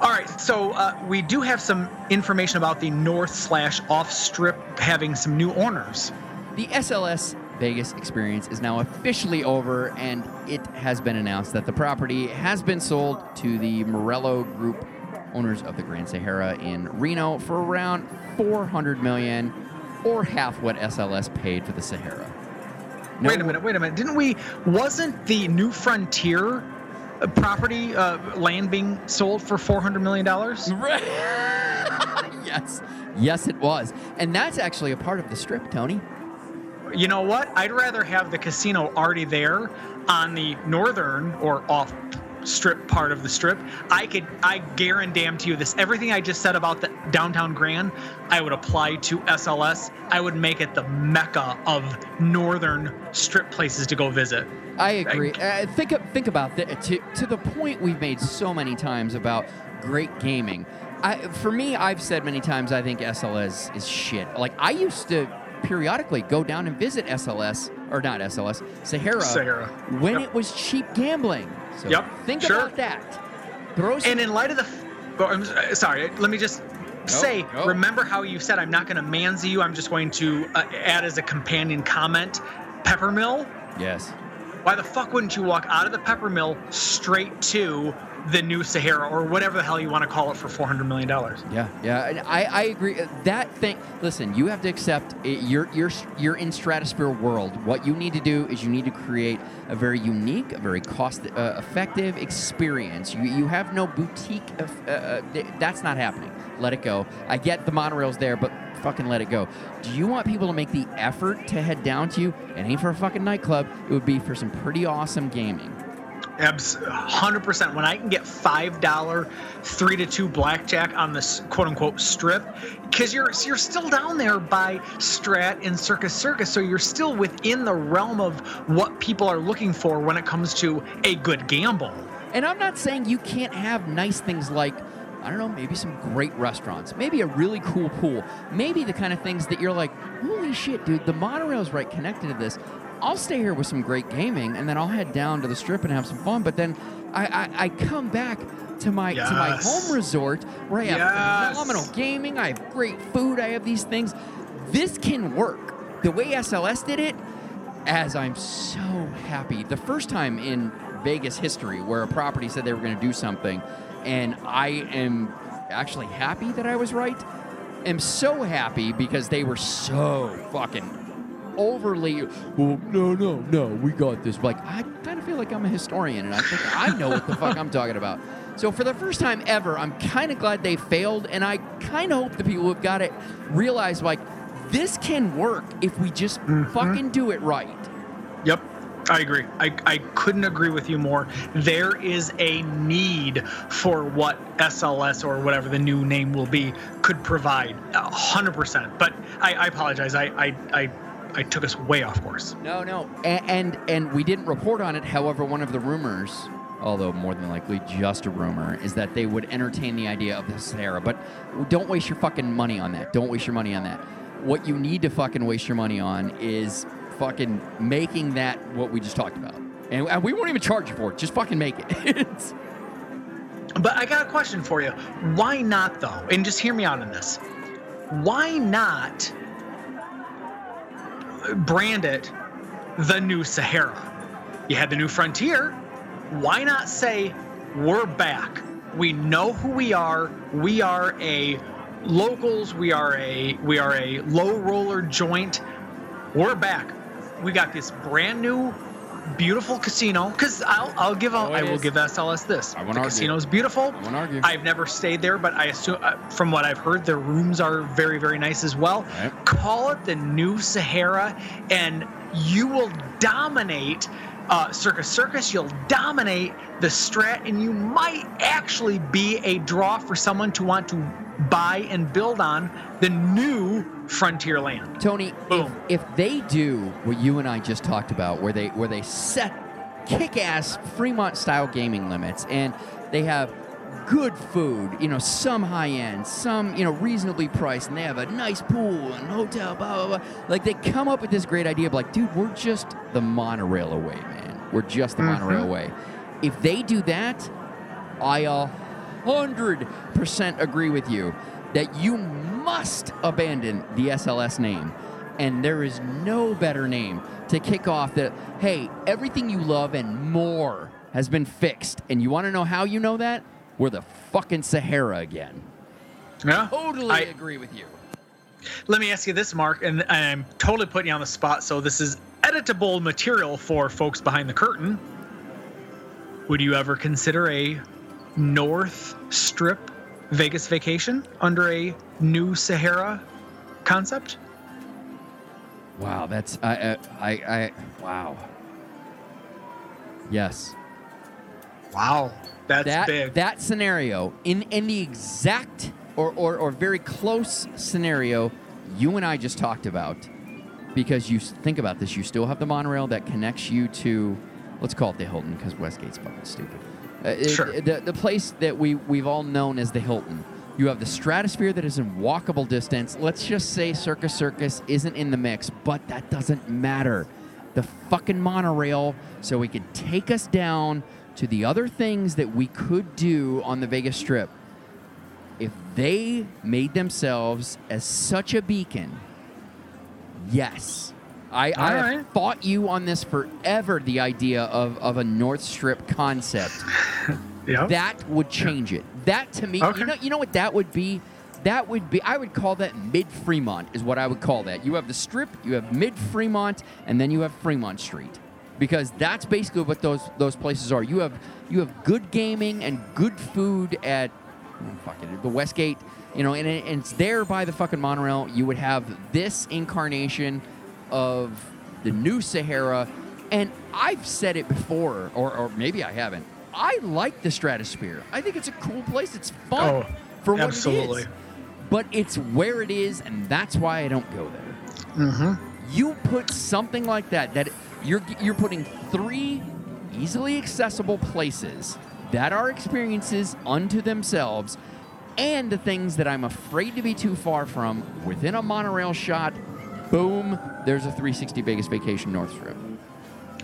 all right. So uh, we do have some information about the north slash off strip having some new owners. The SLS Vegas experience is now officially over, and it has been announced that the property has been sold to the Meruelo Group, owners of the Grand Sahara in Reno, for around 400 million, or half what SLS paid for the Sahara. No- Wait a minute. Wait a minute. Didn't we? Wasn't the New Frontier uh, property uh, land being sold for four hundred million dollars? Right. yes, yes, it was, and that's actually a part of the strip, Tony. you know what? I'd rather have the casino already there on the northern or off strip part of the strip. I could, I guarantee you this. Everything I just said about the downtown Grand, I would apply to SLS. I would make it the mecca of northern strip places to go visit. I agree. Uh, think think about that to to the point we've made so many times about great gaming. I, for me, I've said many times I think SLS is shit. Like I used to periodically go down and visit SLS or not SLS Sahara, Sahara. when Yep. it was cheap gambling. So Yep, think sure. about that. Throw some, And in light of the, oh, I'm sorry, let me just say, go. remember how you said I'm not going to mansy you. I'm just going to uh, add as a companion comment, Peppermill. yes. Why the fuck wouldn't you walk out of the Peppermill straight to the new Sahara or whatever the hell you want to call it for 400 million dollars? Yeah, yeah, I, I agree. Uh, That thing. Listen, you have to accept it, you're you're you're in stratosphere world. What you need to do is you need to create a very unique, a very cost uh, effective experience. You you have no boutique. Uh, uh, that's not happening. Let it go. I get the monorails there, but fucking let it go. Do you want people to make the effort to head down to you? It ain't for a fucking nightclub. It would be for some pretty awesome gaming. Abs- 100%. When I can get $5 3 to 2 blackjack on this quote unquote strip, because you're, you're still down there by Strat and Circus Circus, so you're still within the realm of what people are looking for when it comes to a good gamble. And I'm not saying you can't have nice things like, I don't know, maybe some great restaurants, maybe a really cool pool, maybe the kind of things that you're like, holy shit, dude, the monorail's right connected to this. I'll stay here with some great gaming, and then I'll head down to the strip and have some fun. But then I, I, I come back to my to my home resort where I have Yes. phenomenal gaming, I have great food, I have these things. This can work. The way SLS did it, as I'm so happy. The first time in Vegas history where a property said they were going to do something, and I am actually happy that I was right. Am so happy because they were so fucking overly. Well, no, no, no, we got this. Like I kind of feel like I'm a historian, and I think I know what the fuck I'm talking about. So for the first time ever, I'm kind of glad they failed, and I kind of hope the people who've got it realize like this can work if we just mm-hmm. fucking do it right. Yep. I agree. I, I couldn't agree with you more. There is a need for what SLS or whatever the new name will be could provide. A hundred percent. But I, I apologize. I, I I I took us way off course. No, no, and, and and we didn't report on it. However, one of the rumors, although more than likely just a rumor, is that they would entertain the idea of the Sahara. But don't waste your fucking money on that. Don't waste your money on that. What you need to fucking waste your money on is fucking making that what we just talked about. And, and we won't even charge you for it. Just fucking make it. But I got a question for you. Why not though? And just hear me out on this. Why not brand it the new Sahara? You had the new frontier. Why not say we're back? We know who we are. We are a locals. We are a we are a low roller joint. We're back. We got this brand new beautiful casino because I'll I'll give a, Oh, I will is. give SLS this. I won't the argue. casino's beautiful. I won't argue. I've never stayed there, but I assume uh, from what I've heard, the rooms are very very nice as well. Right. Call it the new Sahara, and you will dominate. Uh, Circus Circus, you'll dominate the strat, and you might actually be a draw for someone to want to buy and build on the new Frontierland. Tony, if, Boom. if they do what you and I just talked about, where they where they set kick-ass Fremont style gaming limits, and they have good food, you know, some high end, some you know reasonably priced, and they have a nice pool and hotel, blah blah blah. Like they come up with this great idea of like, dude, we're just the monorail away, man. We're just the monorail mm-hmm. away. If they do that, I a hundred percent agree with you that you must abandon the SLS name. And there is no better name to kick off that, hey, everything you love and more has been fixed. And you want to know how you know that? We're the fucking Sahara again. Yeah, Totally I- agree with you. Let me ask you this, Mark, and I'm totally putting you on the spot, so this is editable material for folks behind the curtain. Would you ever consider a North Strip Vegas vacation under a new Sahara concept? Wow, that's I I I, I wow. Yes. Wow, that's that big. that scenario in in the exact or, or or very close scenario you and I just talked about because you think about this you still have the monorail that connects you to let's call it the Hilton because Westgate's fucking stupid uh, it- the, the place that we we've all known as the Hilton you have the stratosphere that is in walkable distance let's just say Circus Circus isn't in the mix but that doesn't matter the fucking monorail so we could take us down to the other things that we could do on the Vegas Strip. If they made themselves as such a beacon, yes. I, I All have right. fought you on this forever, the idea of, of a North Strip concept. yeah. That would change it. That to me, Okay. you know, you know what that would be. That would be. I would call that mid Fremont is what I would call that. You have the Strip, you have mid Fremont, and then you have Fremont Street, because that's basically what those those places are. You have you have good gaming and good food at oh, fuck it, the Westgate. You know, and, it, and it's there by the fucking monorail. You would have this incarnation of the new Sahara, and I've said it before, or, or maybe I haven't. I like the Stratosphere. I think it's a cool place. It's fun Oh, for what absolutely. it is. But it's where it is, and that's why I don't go there. Mm-hmm. You put something like that that you're you're putting three easily accessible places that are experiences unto themselves and the things that I'm afraid to be too far from within a monorail shot. Boom, there's a 360 Vegas Vacation North Strip.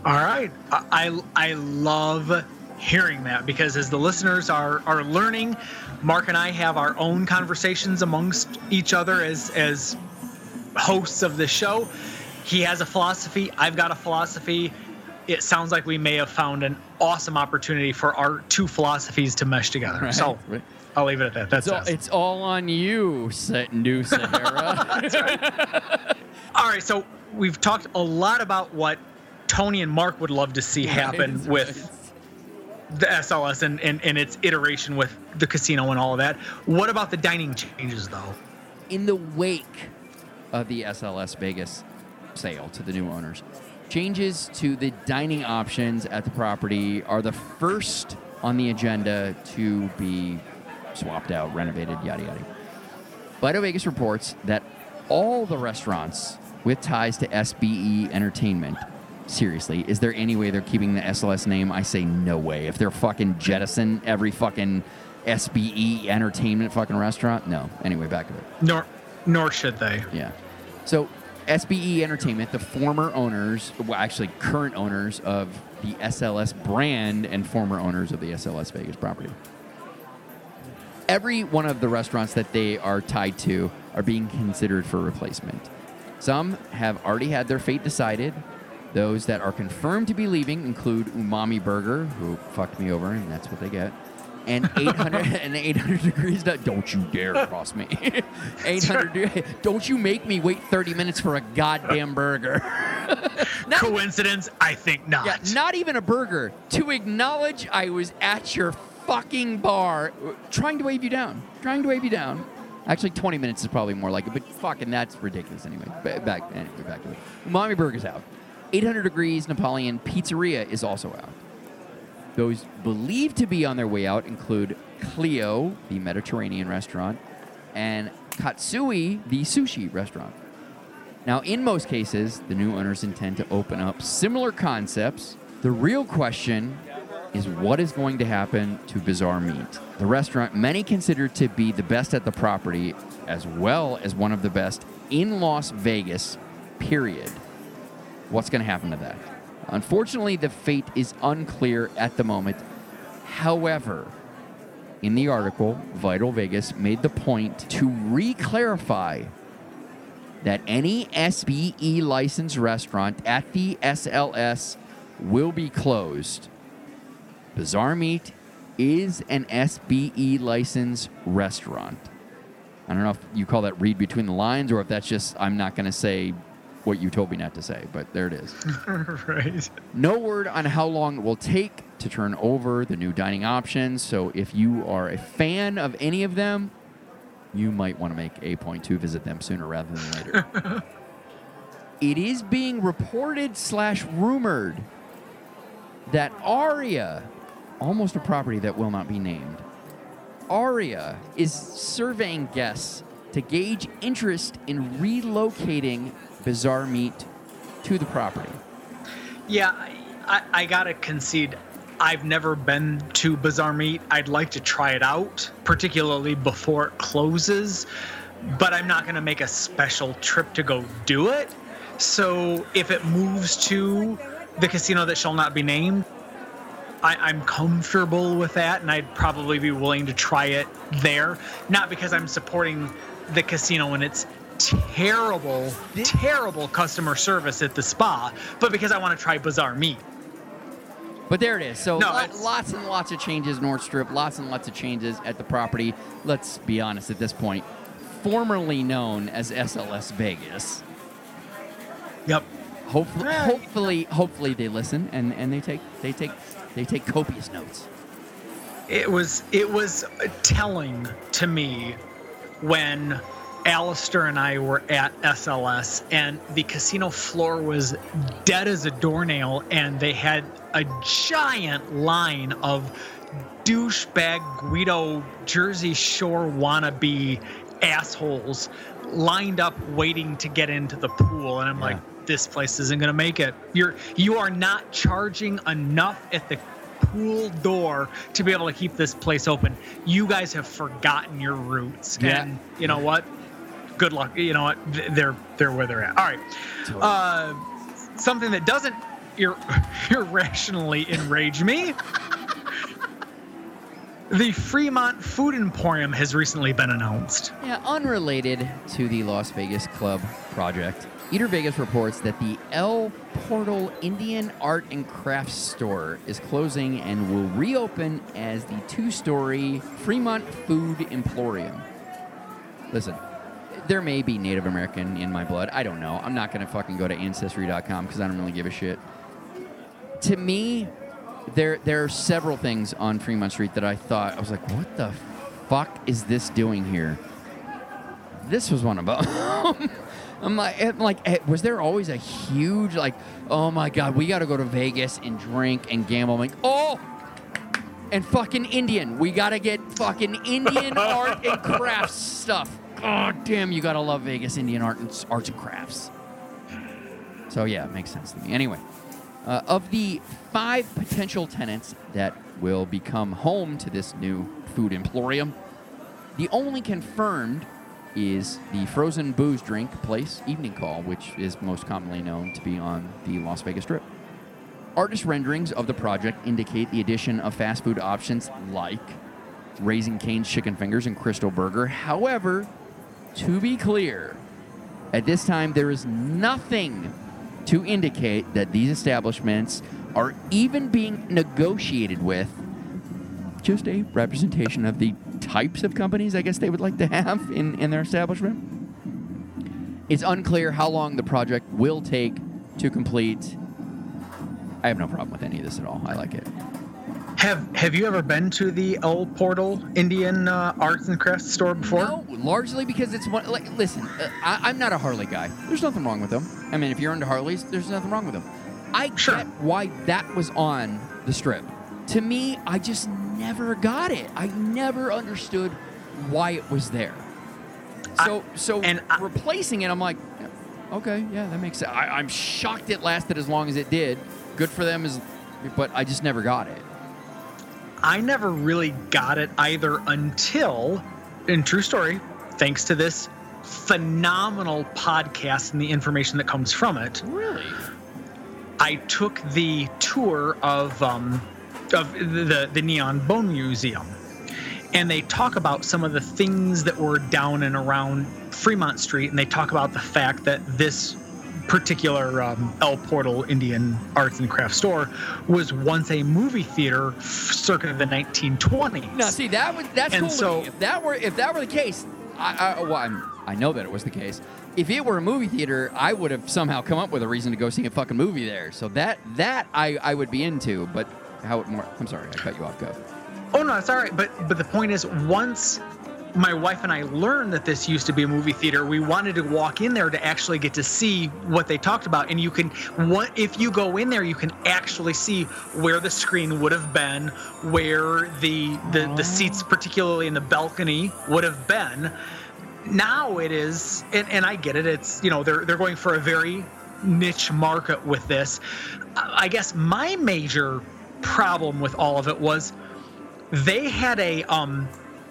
All right. I I I love hearing that because as the listeners are are learning, Mark and I have our own conversations amongst each other as as hosts of the show. He has a philosophy, I've got a philosophy. It sounds like we may have found an awesome opportunity for our two philosophies to mesh together. Right, So right. I'll leave it at that. That's It's all, us. it's all on you, Sa- New Sahara. All right, so we've talked a lot about what Tony and Mark would love to see happen Right, with the SLS and, and, and its iteration with the casino and all of that. What about the dining changes, though? in the wake of the SLS Vegas sale to the new owners, changes to the dining options at the property are the first on the agenda to be swapped out, renovated, yada yada. Vital Vegas reports that all the restaurants with ties to SBE Entertainment. Seriously, is there any way they're keeping the SLS name? I say no way. If they're fucking jettison every fucking SBE Entertainment fucking restaurant, no. Anyway, back to it. Nor, nor should they. Yeah. So SBE Entertainment, the former owners, well, actually current owners of the SLS brand and former owners of the SLS Vegas property. Every one of the restaurants that they are tied to are being considered for replacement. Some have already had their fate decided. Those that are confirmed to be leaving include Umami Burger, who fucked me over, and that's what they get. And 800 and 800 degrees. Don't don't you dare cross me. 800. de- Don't you make me wait 30 minutes for a goddamn burger. Not Coincidence? I think not. yeah, not even a burger. To acknowledge I was at your fucking bar, trying to wave you down, trying to wave you down. Actually, 20 minutes is probably more like it, but fucking that's ridiculous anyway. Ba- Back, anyway, back to it. Umami Burger's out. 800 Degrees Napoleon Pizzeria is also out. Those believed to be on their way out include Cleo, the Mediterranean restaurant, and Katsuya, the sushi restaurant. Now, in most cases, the new owners intend to open up similar concepts. The real question is what is going to happen to Bazaar Meat, the restaurant many consider to be the best at the property, as well as one of the best in Las Vegas, period. What's going to happen to that? Unfortunately, the fate is unclear at the moment. However, in the article, Vital Vegas made the point to re clarify that any SBE licensed restaurant at the SLS will be closed. Bazaar Meat is an SBE licensed restaurant. I don't know if you call that read between the lines or if that's just I'm not going to say what you told me not to say, but there it is. right. No word on how long it will take to turn over the new dining options. So if you are a fan of any of them, you might want to make a point to visit them sooner rather than later. it is being reported slash rumored that Aria, almost a property that will not be named, Aria is surveying guests to gauge interest in relocating Bazaar Meat to the property. Yeah, I, I, gotta concede. I've never been to Bazaar Meat. I'd like to try it out, particularly before it closes, but I'm not gonna make a special trip to go do it. So if it moves to the casino that shall not be named, I, I'm comfortable with that, and I'd probably be willing to try it there. Not because I'm supporting the casino and its terrible, terrible customer service at the spa, but because I want to try Bazaar Meat. But there it is. So No, lo- lots and lots of changes, North Strip. Lots and lots of changes at the property. Let's be honest at this point. Formerly known as SLS Vegas. Yep. Hopefully, hopefully, hopefully they listen and, and they take they take they take copious notes. it was it was telling to me when Alistair and I were at SLS and the casino floor was dead as a doornail and they had a giant line of douchebag Guido Jersey Shore wannabe assholes lined up waiting to get into the pool and I'm like this place isn't going to make it. You're you are not charging enough at the pool door to be able to keep this place open. You guys have forgotten your roots, Yeah. and you know what? Good luck. You know what? They're they're where they're at. All right. Uh, something that doesn't ir- irrationally enrage me. The Fremont Food Emporium has recently been announced. Yeah, unrelated to the Las Vegas Club project, Eater Vegas reports that the El Portal Indian Art and Crafts store is closing and will reopen as the two-story Fremont Food Emporium. Listen, there may be Native American in my blood. I don't know. I'm not going to fucking go to ancestry.com because I don't really give a shit. To me, there there are several things on Fremont Street that I thought I was like, what the fuck is this doing here? This was one of them. I'm like, I'm like, was there always a huge like, oh my god, we got to go to Vegas and drink and gamble? I'm like, oh, and fucking Indian, we got to get fucking Indian art and crafts stuff. Oh damn, you gotta love Vegas Indian art and arts and crafts. So yeah, it makes sense to me. Anyway, uh, of the five potential tenants that will become home to this new food emporium, the only confirmed is the frozen booze drink place, Evening Call, which is most commonly known to be on the Las Vegas Strip. Artist renderings of the project indicate the addition of fast food options like Raising Cane's Chicken Fingers and Crystal Burger. However, to be clear, at this time there is nothing to indicate that these establishments are even being negotiated with. Just a representation of the types of companies I guess they would like to have in, in their establishment. It's unclear how long the project will take to complete. I have no problem with any of this at all. I like it. Have Have you ever been to the El Portal Indian uh, Arts and Crafts store before? No, largely because it's one. Like, listen, uh, I, I'm not a Harley guy. There's nothing wrong with them. I mean, if you're into Harleys, there's nothing wrong with them. I Sure. get why that was on the strip. To me, I just never got it. I never understood why it was there. So, so and I- replacing it, I'm like, okay, yeah, that makes sense. I, I'm shocked it lasted as long as it did. Good for them, is, but I just never got it. I never really got it either until, in true story, thanks to this phenomenal podcast and the information that comes from it, Really? I took the tour of um, of the the Neon Bone Museum, and they talk about some of the things that were down and around Fremont Street, and they talk about the fact that this particular um, El Portal Indian Arts and Crafts store was once a movie theater circa the 1920s. Now, see that was that's And cool. so-. If that were if that were the case, I, I well, I'm, I know that it was the case. If it were a movie theater, I would have somehow come up with a reason to go see a fucking movie there. So that that I, I would be into. But how it more? I'm sorry, I cut you off. Go. Oh no, it's all right. But but the point is, once my wife and I learned that this used to be a movie theater, we wanted to walk in there to actually get to see what they talked about. And you can, what if you go in there, you can actually see where the screen would have been, where the the, the seats, particularly in the balcony, would have been. Now it is, and, and I get it. It's you know they're they're going for a very niche market with this. I guess my major problem with all of it was they had a um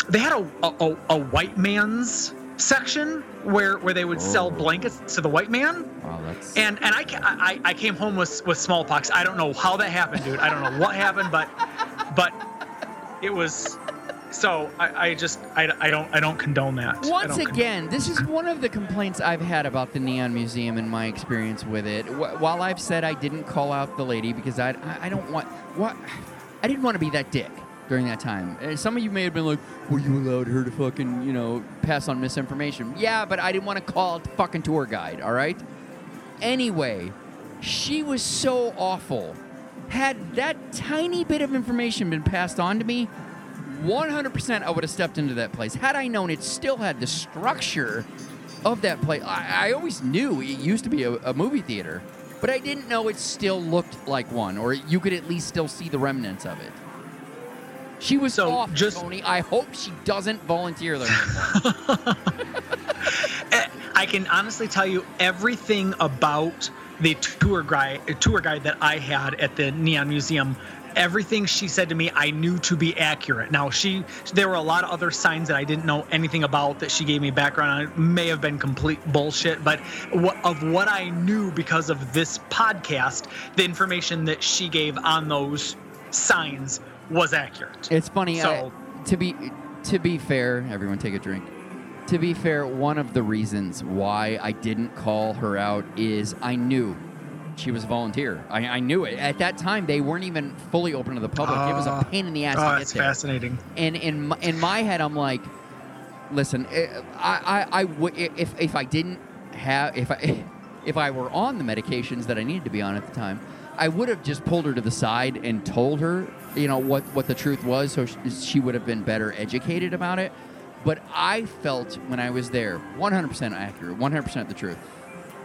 they had a a, a white man's section where where they would sell oh. blankets to the white man Wow, that's and and I, I I came home with with smallpox. I don't know how that happened, dude. I don't know what happened, but but it was so I, I just I, I don't I don't condone that. Once don't con- again, this is one of the complaints I've had about the Neon Museum and my experience with it. Wh- While I've said I didn't call out the lady because I, I I don't want what I didn't want to be that dick during that time. And some of you may have been like, "Were you allowed her to fucking you know pass on misinformation?" Yeah, but I didn't want to call the fucking tour guide. All right. Anyway, she was so awful. Had that tiny bit of information been passed on to me, 100% I would have stepped into that place. Had I known it still had the structure of that place, I, I always knew it used to be a, a movie theater, but I didn't know it still looked like one, or you could at least still see the remnants of it. She was So, off, just- Tony. I hope she doesn't volunteer there. Eh, I can honestly tell you everything about the tour guide tour guide that I had at the Neon Museum. Everything she said to me, I knew to be accurate. Now, she there were a lot of other signs that I didn't know anything about that she gave me background on. It may have been complete bullshit, but what, of what I knew because of this podcast, the information that she gave on those signs was accurate. It's funny. So- I, to be to be fair, everyone take a drink. To be fair, one of the reasons why I didn't call her out is I knew she was a volunteer. I, I knew it at that time. They weren't even fully open to the public. it was a Ah. pain in the ass Oh, to there. fascinating. And in my, in my head, I'm like, listen, eh, I I, I would if if I didn't have if I if I were on the medications that I needed to be on at the time, I would have just pulled her to the side and told her, you know, what what the truth was, so she, would have been better educated about it. But I felt when I was there, 100% accurate, 100% the truth.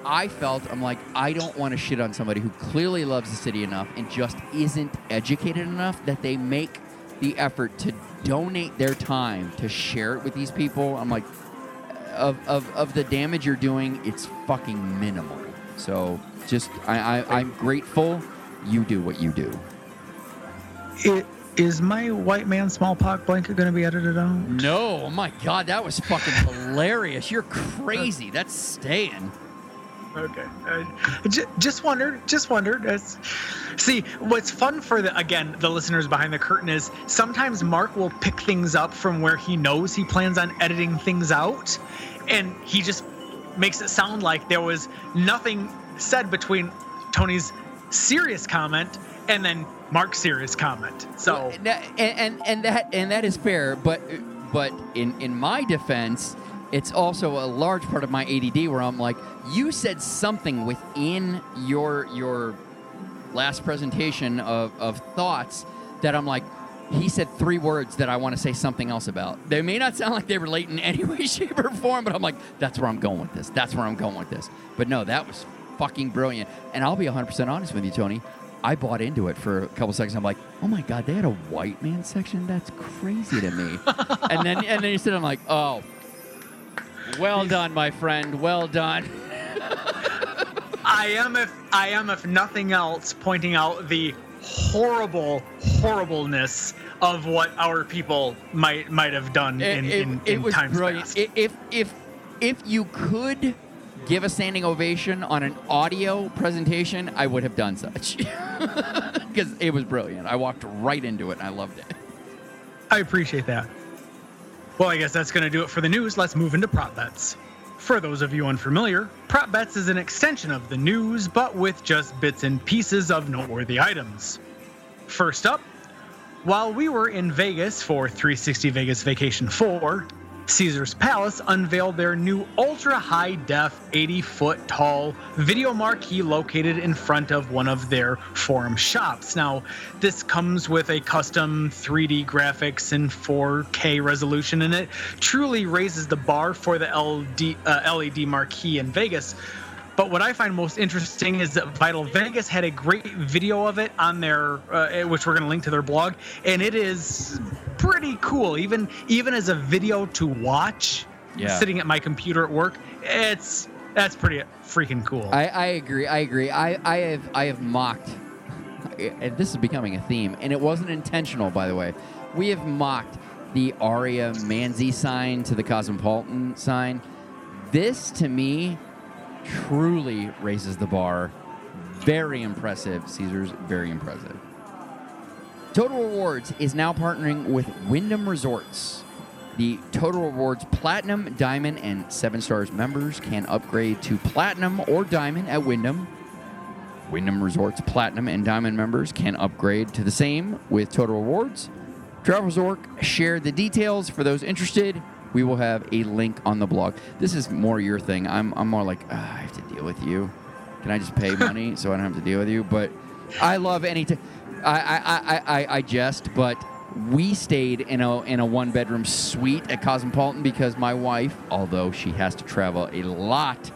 I felt I'm like I don't want to shit on somebody who clearly loves the city enough and just isn't educated enough that they make the effort to donate their time to share it with these people. I'm like of of, of the damage you're doing, it's fucking minimal. So just I, I I'm grateful you do what you do. It, is my white man smallpox blanket going to be edited out? No, oh my god, that was fucking hilarious. You're crazy. That's staying. Okay. Uh, j- just wondered. Just wondered. It's, see, what's fun for the again the listeners behind the curtain is sometimes Mark will pick things up from where he knows he plans on editing things out, and he just makes it sound like there was nothing said between Tony's serious comment and then Mark's serious comment. So and, and and that and that is fair, but but in in my defense, it's also a large part of my ADD where I'm like, you said something within your your last presentation of, of thoughts that I'm like, he said three words that I want to say something else about. They may not sound like they relate in any way, shape, or form, but I'm like, that's where I'm going with this. That's where I'm going with this. But no, that was fucking brilliant. And I'll be 100% honest with you, Tony. I bought into it for a couple seconds. I'm like, oh my god, they had a white man section. That's crazy to me. and then and then you said, I'm like, oh, well done, my friend. Well done. I am if I am if nothing else pointing out the horrible horribleness of what our people might might have done It, in, it- in, it was times brilliant. past. If if if you could give a standing ovation on an audio presentation, I would have done such because it was brilliant. I walked right into it and I loved it. I appreciate that. Well, I guess that's going to do it for the news. Let's move into prop bets. For those of you unfamiliar, prop bets is an extension of the news, but with just bits and pieces of noteworthy items. First up, while we were in Vegas for 360 Vegas Vacation 4, Caesar's Palace unveiled their new ultra high def 80 foot tall video marquee located in front of one of their forum shops. Now, this comes with a custom 3D graphics and 4K resolution, and it truly raises the bar for the LD, uh, LED marquee in Vegas. But what I find most interesting is that Vital Vegas had a great video of it on their, uh, which we're going to link to their blog, and it is pretty cool. Even even as a video to watch, Yeah. sitting at my computer at work, it's that's pretty freaking cool. I, I agree. I agree. I, I have I have mocked, and this is becoming a theme, and it wasn't intentional, by the way. We have mocked the Aria Manzi sign to the Cosmopolitan sign. This, to me, truly raises the bar. Very impressive, Caesars. Very impressive. Total Rewards is now partnering with Wyndham Resorts. The Total Rewards Platinum, Diamond, and Seven Stars members can upgrade to Platinum or Diamond at Wyndham. Wyndham Resorts Platinum and Diamond members can upgrade to the same with Total Rewards. Travelers Orc shared the details for those interested. We will have a link on the blog. This is more your thing. I'm, I'm more like, "Ah, I have to deal with you. Can I just pay money so I don't have to deal with you? But I love any. T- I, I, I, I, I jest, but we stayed in a in a one bedroom suite at Cosmopolitan because my wife, although she has to travel a lot,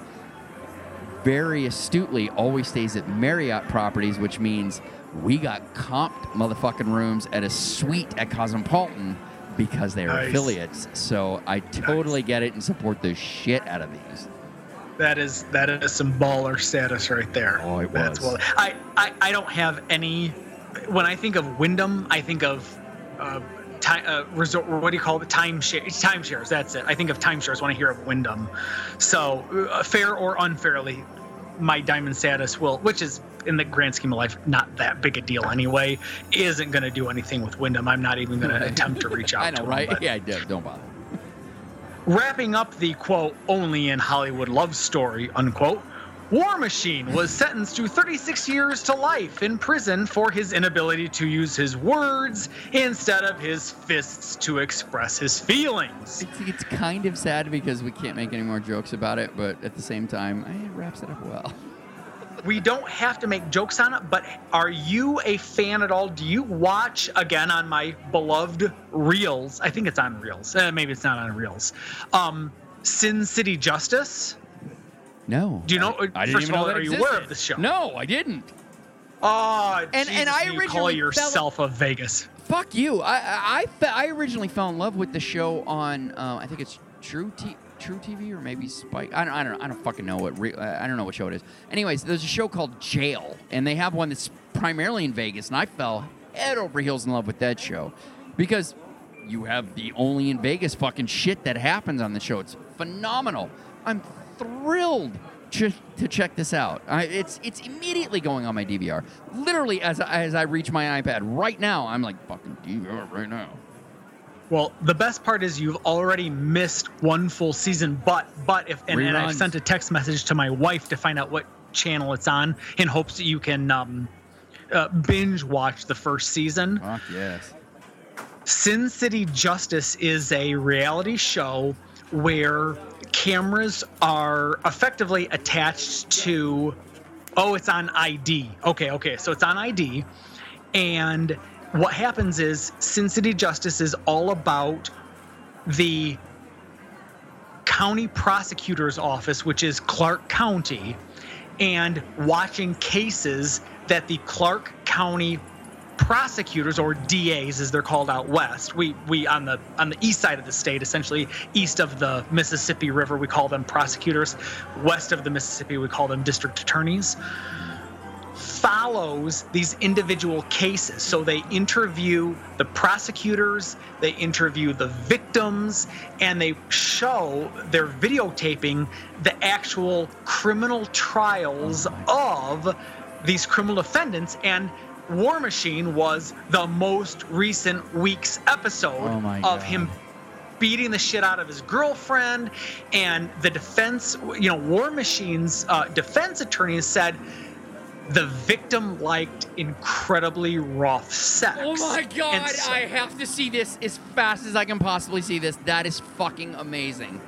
very astutely always stays at Marriott properties, which means we got comped motherfucking rooms at a suite at Cosmopolitan because they are Nice. affiliates. So I totally get it and support the shit out of these. that is that is some baller status right there. Oh, it That's was. well. I, I I don't have any. When I think of Wyndham, I think of uh, time uh, resort. What do you call it? Timeshare. Timeshares. That's it. I think of timeshares when I hear of Wyndham. So uh, fair or unfairly, my diamond status will, which is in the grand scheme of life not that big a deal anyway, isn't going to do anything with Wyndham. I'm not even going to attempt to reach out. I to know, right? but- Yeah, don't don't bother. Wrapping up the quote, only in Hollywood love story, unquote, War Machine was sentenced to 36 years to life in prison for his inability to use his words instead of his fists to express his feelings. It's, it's kind of sad because we can't make any more jokes about it, but at the same time, eh, it wraps it up well. We don't have to make jokes on it, but are you a fan at all? Do you watch again on my beloved Reels? I think it's on Reels. Uh, maybe it's not on Reels. Um, Sin City Justice. No. Do you know- I, I didn't first even of all, know that are you existed. aware of this show? No, I didn't. Oh, And- and I you call fell- yourself a Vegas. Fuck you. I I, I, I originally fell in love with the show on uh, I think it's True T- True TV or maybe Spike. I don't I don't I don't fucking know what re- uh, I don't know what show it is. Anyways, there's a show called Jail, and they have one that's primarily in Vegas, and I fell head over heels in love with that show because you have the only in Vegas fucking shit that happens on the show. It's phenomenal. I'm thrilled to, to check this out. I, it's it's immediately going on my DVR. Literally, as as I reach my iPad right now, I'm like fucking DVR right now. Well, the best part is you've already missed one full season, but but if and, and I've sent a text message to my wife to find out what channel it's on in hopes that you can um, uh, binge watch the first season. Fuck yes. Sin City Justice is a reality show where cameras are effectively attached to oh it's on ID. Okay, okay. So it's on ID and what happens is Sin City Justice is all about the county prosecutor's office, which is Clark County, and watching cases that the Clark County prosecutors or DAs as they're called out west. We we on the on the east side of the state, essentially east of the Mississippi River, we call them prosecutors. West of the Mississippi, we call them district attorneys. Follows these individual cases. So they interview the prosecutors, they interview the victims, and they show they're videotaping the actual criminal trials of these criminal defendants. And War Machine was the most recent week's episode Oh of God. him beating the shit out of his girlfriend and the defense you know war machines uh, defense attorney said the victim liked incredibly rough sex. Oh my god, so- I have to see this as fast as I can possibly see this. That is fucking amazing.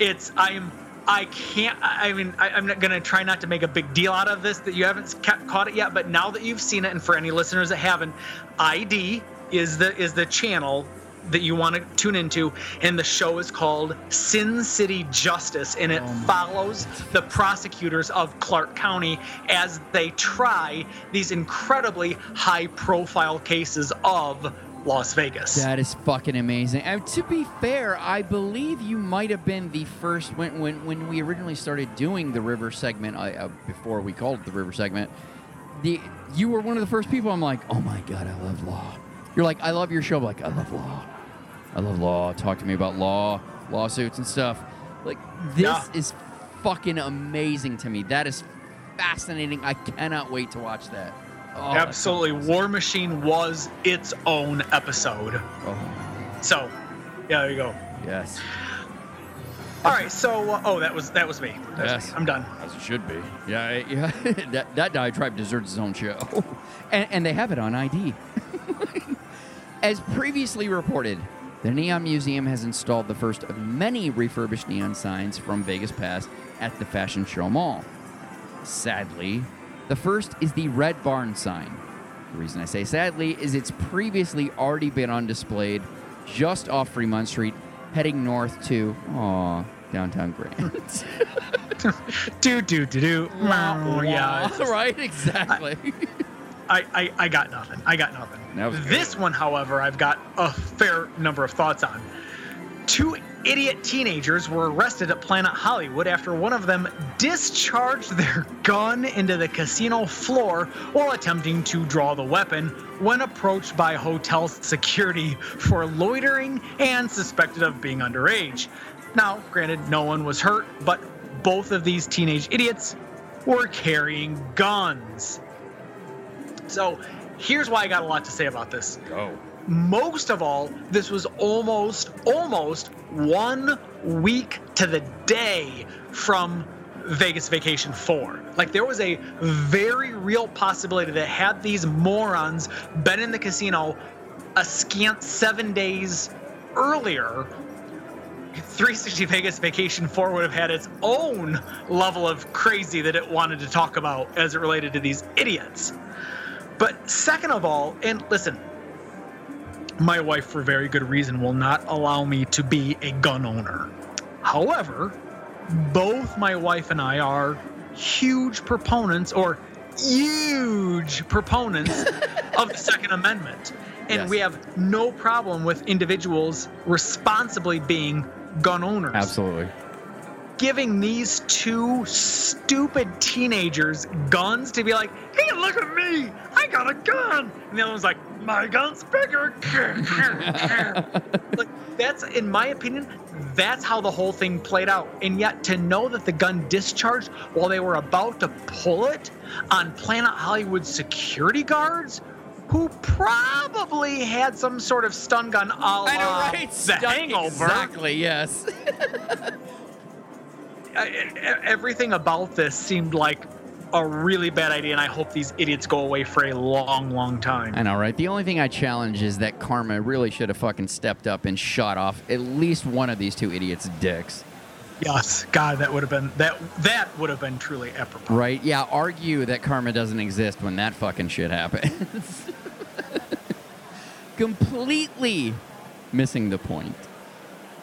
it's I'm I can't. I I mean, I, I'm not gonna try not to make a big deal out of this that you haven't ca- caught it yet. But now that you've seen it, and for any listeners that haven't, ID is the is the channel that you want to tune into, and the show is called Sin City Justice, and it follows the prosecutors of Clark County as they try these incredibly high-profile cases of Las Vegas. That is fucking amazing. And to be fair, I believe you might have been the first when when, when we originally started doing the river segment uh, before we called it the river segment. The you were one of the first people. I'm like, oh my god, I love law. You're like, I love your show. I'm like, I love law. I love law. Talk to me about law, lawsuits and stuff. Like this Yeah. is fucking amazing to me. That is fascinating. I cannot wait to watch that. Oh, Absolutely. War Machine was its own episode. Oh, So, yeah, there you go. yes. All right, so uh, oh, that was that was me. That was Yes. me. I'm done. As it should be. Yeah, yeah. that that diatribe deserves its own show, and, and they have it on ID. As previously reported, the Neon Museum has installed the first of many refurbished neon signs from Vegas Past at the Fashion Show Mall. Sadly, the first is the Red Barn sign. The reason I say sadly is it's previously already been on display just off Fremont Street, heading north to aw, downtown Grand. Do do do do. Oh, yeah. right, exactly. I, I I got nothing. I got nothing. This one, however, I've got a fair number of thoughts on. Two idiot teenagers were arrested at Planet Hollywood after one of them discharged their gun into the casino floor while attempting to draw the weapon when approached by hotel security for loitering and suspected of being underage. Now, granted, no one was hurt, but both of these teenage idiots were carrying guns. So, here's why I got a lot to say about this Go. most of all, this was almost almost one week to the day from Vegas Vacation 4. Like there was a very real possibility that had these morons been in the casino a scant 7 days earlier, 360 Vegas Vacation 4 would have had its own level of crazy that it wanted to talk about as it related to these idiots. But second of all, and listen, my wife, for very good reason, will not allow me to be a gun owner. However, both my wife and I are huge proponents or huge proponents of the Second Amendment. And Yes. we have no problem with individuals responsibly being gun owners Absolutely. Giving these two stupid teenagers guns to be like, hey, look at me, I got a gun. And the other one's like, my gun's bigger. like, that's, in my opinion, that's how the whole thing played out. And yet to know that the gun discharged while they were about to pull it on Planet Hollywood security guards who probably had some sort of stun gun a la I know, right? the Stuck- hangover Exactly, yes. Everything about this seemed like a really bad idea, and I hope these idiots go away for a long, long time. I know, right? The only thing I challenge is that Karma really should have fucking stepped up and shot off at least one of these two idiots' dicks. Yes, God, that would have been that. That would have been truly apropos. Right? Yeah, argue that karma doesn't exist when that fucking shit happens. Completely missing the point.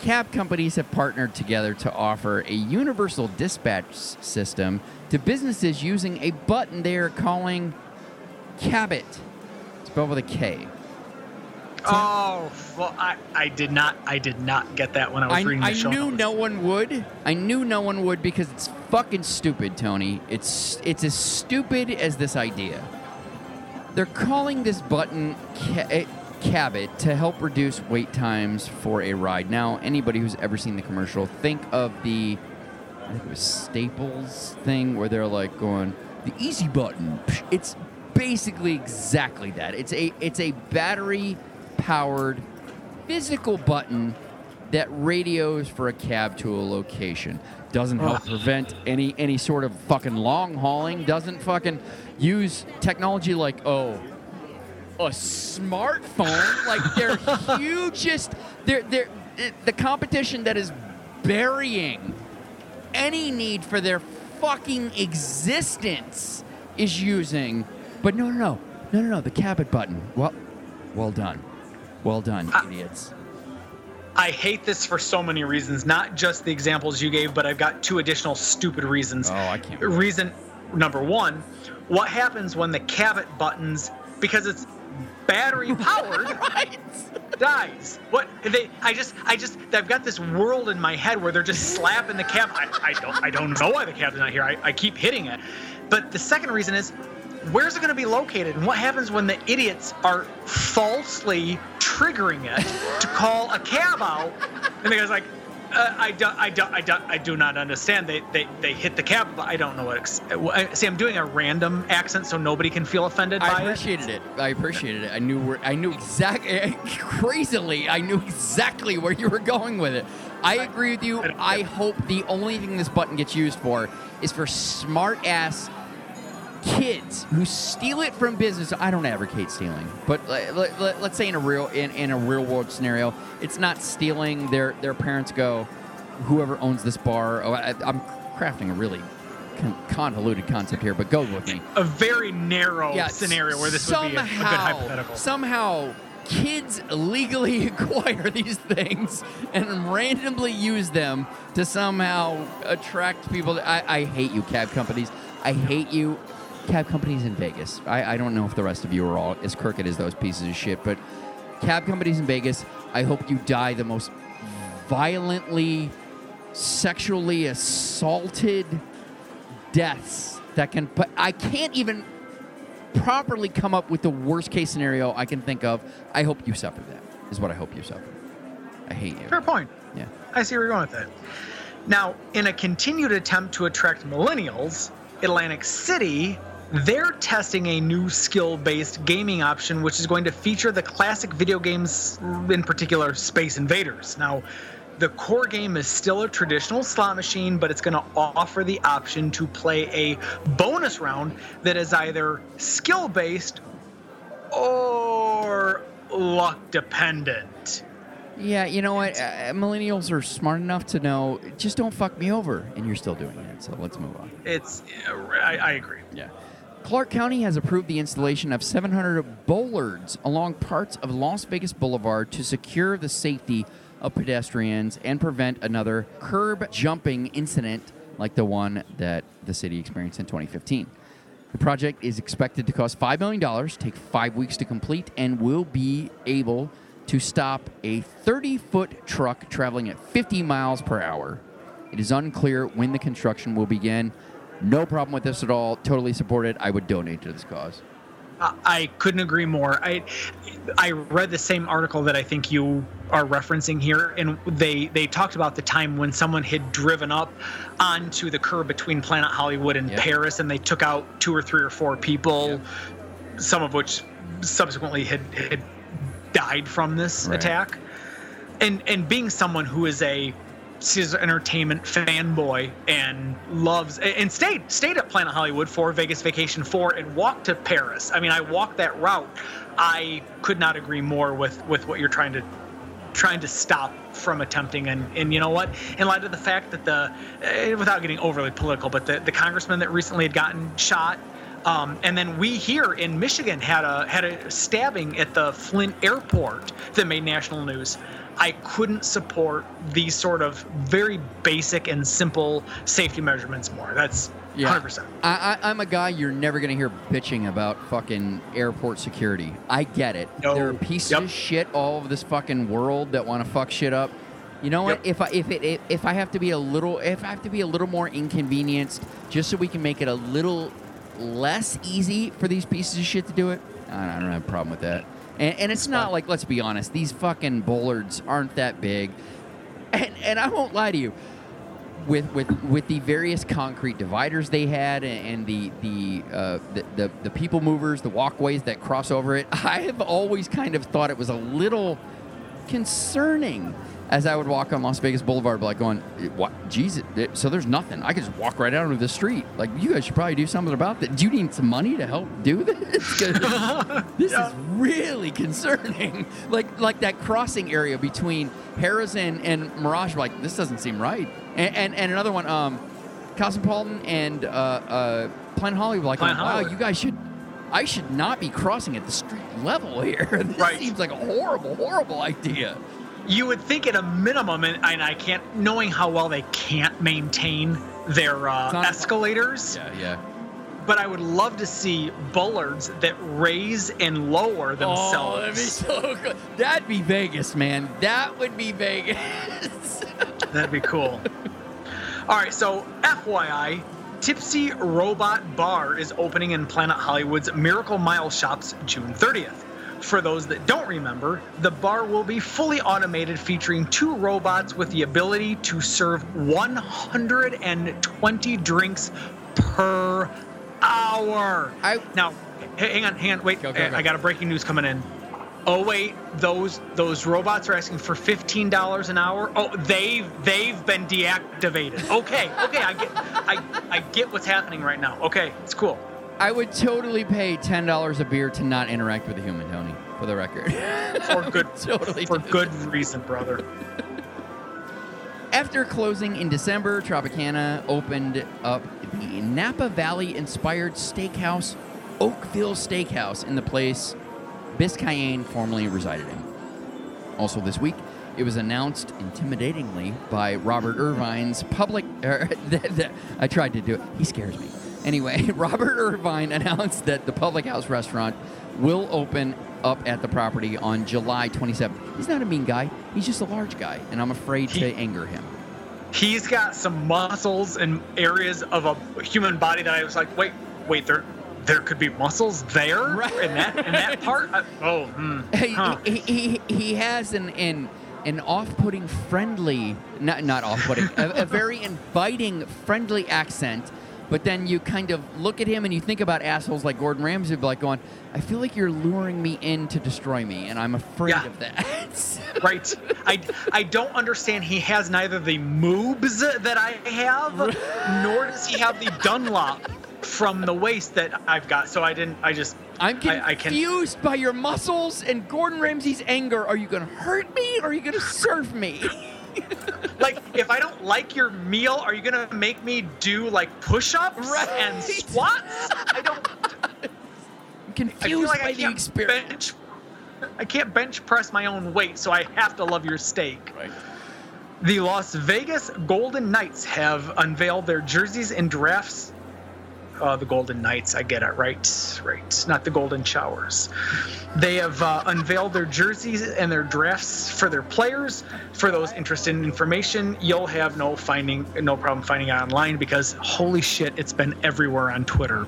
Cab companies have partnered together to offer a universal dispatch system to businesses using a button they are calling Cabot, spelled with a K. Oh, well, I, I did not, I did not get that when I was I, reading the I show I knew no one would. I knew no one would because it's fucking stupid, Tony. It's it's as stupid as this idea. They're calling this button ca- Cabot to help reduce wait times for a ride. Now, anybody who's ever seen the commercial, think of the I think it was Staples thing where they're like going the easy button. It's basically exactly that. It's a it's a battery powered physical button that radios for a cab to a location. Doesn't help prevent any any sort of fucking long hauling. Doesn't fucking use technology like oh a smartphone. like they're hugest. They're they're the competition that is burying any need for their fucking existence is using. But no, no, no, no, no, no. The cabot button. Well, well done, well done, idiots. I hate this for so many reasons, not just the examples you gave, but I've got two additional stupid reasons. Oh, I can't. Reason number one, what happens when the cabot buttons, because it's battery powered, right. dies? What they? I just, I just, I've got this world in my head where they're just slapping the cab. I, I don't, I don't know why the cab's not here. I, I keep hitting it. But the second reason is, where's it going to be located, and what happens when the idiots are falsely triggering it to call a cab out, and the guy's like. Uh, I don't, I don't, I don't, I do not understand. They, they, they hit the cap, but I don't know what. Ex- I- see, I'm doing a random accent so nobody can feel offended by I appreciated it. I appreciated it. I knew where. I knew exactly. Crazily, I knew exactly where you were going with it. I agree with you. I I hope the only thing this button gets used for is for smart ass kids who steal it from business. I don't advocate stealing, but let, let, us say in a real in, in a real world scenario, it's not stealing. Their their parents go, whoever owns this bar. Oh, I, I'm crafting a really con- convoluted concept here, but go with me. A very narrow Yeah, scenario where this would be a, a good somehow- hypothetical. Somehow, kids legally acquire these things and randomly use them to somehow attract people. I, I hate you, cab companies. I hate you, cab companies in Vegas. I, I don't know if the rest of you are all as crooked as those pieces of shit, but cab companies in Vegas, I hope you die the most violently sexually assaulted deaths that can but I can't even properly come up with the worst case scenario I can think of. I hope you suffer that. Is what I hope you suffer. I hate you. Fair point. Yeah. I see where you're going with that. Now, in a continued attempt to attract millennials, Atlantic City, they're testing a new skill based gaming option, which is going to feature the classic video games, in particular, Space Invaders. Now, the core game is still a traditional slot machine, but it's going to offer the option to play a bonus round that is either skill based or luck dependent. Yeah, you know what? Uh, millennials are smart enough to know just don't fuck me over, and you're still doing it. So let's move on. It's, I, I agree. Yeah. Clark County has approved the installation of 700 bollards along parts of Las Vegas Boulevard to secure the safety of pedestrians and prevent another curb jumping incident like the one that the city experienced in 2015. The project is expected to cost $5 million, take five weeks to complete, and will be able to stop a 30 foot truck traveling at 50 miles per hour. It is unclear when the construction will begin. No problem with this at all. Totally support it. I would donate to this cause. I- couldn't agree more. I I read the same article that I think you are referencing here, and they they talked about the time when someone had driven up onto the curb between Planet Hollywood and Yep. Paris, and they took out two or three or four people, some of which subsequently had had died from this Right. attack. And and being someone who is a Caesar Entertainment fanboy and loves and stayed stayed at Planet Hollywood for Vegas Vacation 4 and walked to Paris. I mean, I walked that route. I could not agree more with with what you're trying to trying to stop from attempting and and you know what in light of the fact that the eh, without getting overly political but the, the congressman that recently had gotten shot um, and then we here in Michigan had a had a stabbing at the Flint airport that made national news. I couldn't support these sort of very basic and simple safety measurements more. That's 100%. I, I, I'm a guy you're never going to hear bitching about fucking airport security. I get it. No. There are pieces Yep. of shit all over this fucking world that want to fuck shit up. You know what? Yep. If I if it if I have to be a little if I have to be a little more inconvenienced just so we can make it a little less easy for these pieces of shit to do it, I don't have a problem with that. And, and it's not like let's be honest, these fucking bollards aren't that big. And and I won't lie to you with with with the various concrete dividers they had and, and the the, uh, the the the people movers, the walkways that cross over it, I have always kind of thought it was a little concerning. As I would walk on Las Vegas Boulevard, like going, "What? Jesus! So there's nothing. I could just walk right out onto the street. Like you guys should probably do something about that. Do you need some money to help do this? this is really concerning. Like like that crossing area between Harrison and Mirage. Like this doesn't seem right. And and, and another one, um, Cosmopolitan and uh, uh, Planet Hollywood. Like, Planet wow, Hollywood. you guys should. I should not be crossing at the street level here. This Right. seems like a horrible, horrible idea. You would think at a minimum, and, and I can't, knowing how well they can't maintain their uh, not- escalators, Yeah, yeah. but I would love to see bollards that raise and lower themselves. Oh, that'd be so good. That'd be Vegas, man. That would be Vegas. That'd be cool. All right, so FYI, Tipsy Robot Bar is opening in Planet Hollywood's Miracle Mile shops June 30th. For those that don't remember, the bar will be fully automated, featuring two robots with the ability to serve 120 drinks per hour. I- now, hang on, hang on, wait. Go, go, eh, go. I got a breaking news coming in. Oh wait, those those robots are asking for fifteen dollars an hour. Oh, they've they've been deactivated. Okay, okay, I get I, I get what's happening right now. Okay, it's cool. I would totally pay ten dollars a beer to not interact with a human, Tony. For the record, For good Totally for good reason, brother. After closing in December, Tropicana opened up the Napa Valley inspired steakhouse, Oakville Steakhouse, in the place Biscayne formerly resided in. Also, this week, it was announced intimidatingly by Robert Irvine's public. Er, I tried to do it. He scares me. Anyway, Robert Irvine announced that the Public House restaurant will open up at the property on July 27th. He's not a mean guy. He's just a large guy, and I'm afraid to anger him. He's got some muscles and areas of a human body that I was like, wait, wait, there there could be muscles there Right. in that in that part. I, oh, hmm, He, huh. he, he, he has an, an, an off-putting, friendly, not, not off-putting, a, a very inviting, friendly accent. But then you kind of look at him and you think about assholes like Gordon Ramsay, like going, I feel like you're luring me in to destroy me, and I'm afraid Yeah. of that. Right. I, I don't understand. He has neither the moobs that I have, nor does he have the Dunlop from the waist that I've got. So I didn't. I just. I'm I- I can- confused by your muscles and Gordon Ramsay's anger. Are you going to hurt me or are you going to serve me? Like, if I don't like your meal, are you gonna make me do like push-ups Right. and squats? I don't. I'm I confused feel like by I the can't experience. bench. I can't bench press my own weight, so I have to love your steak. Right. The Las Vegas Golden Knights have unveiled their jerseys and drafts. Uh, the Golden Knights, I get it right, right, not the Golden Showers. They have uh, unveiled their jerseys and their drafts for their players. For those interested in information, you'll have no finding, no problem finding it online because holy shit, it's been everywhere on Twitter.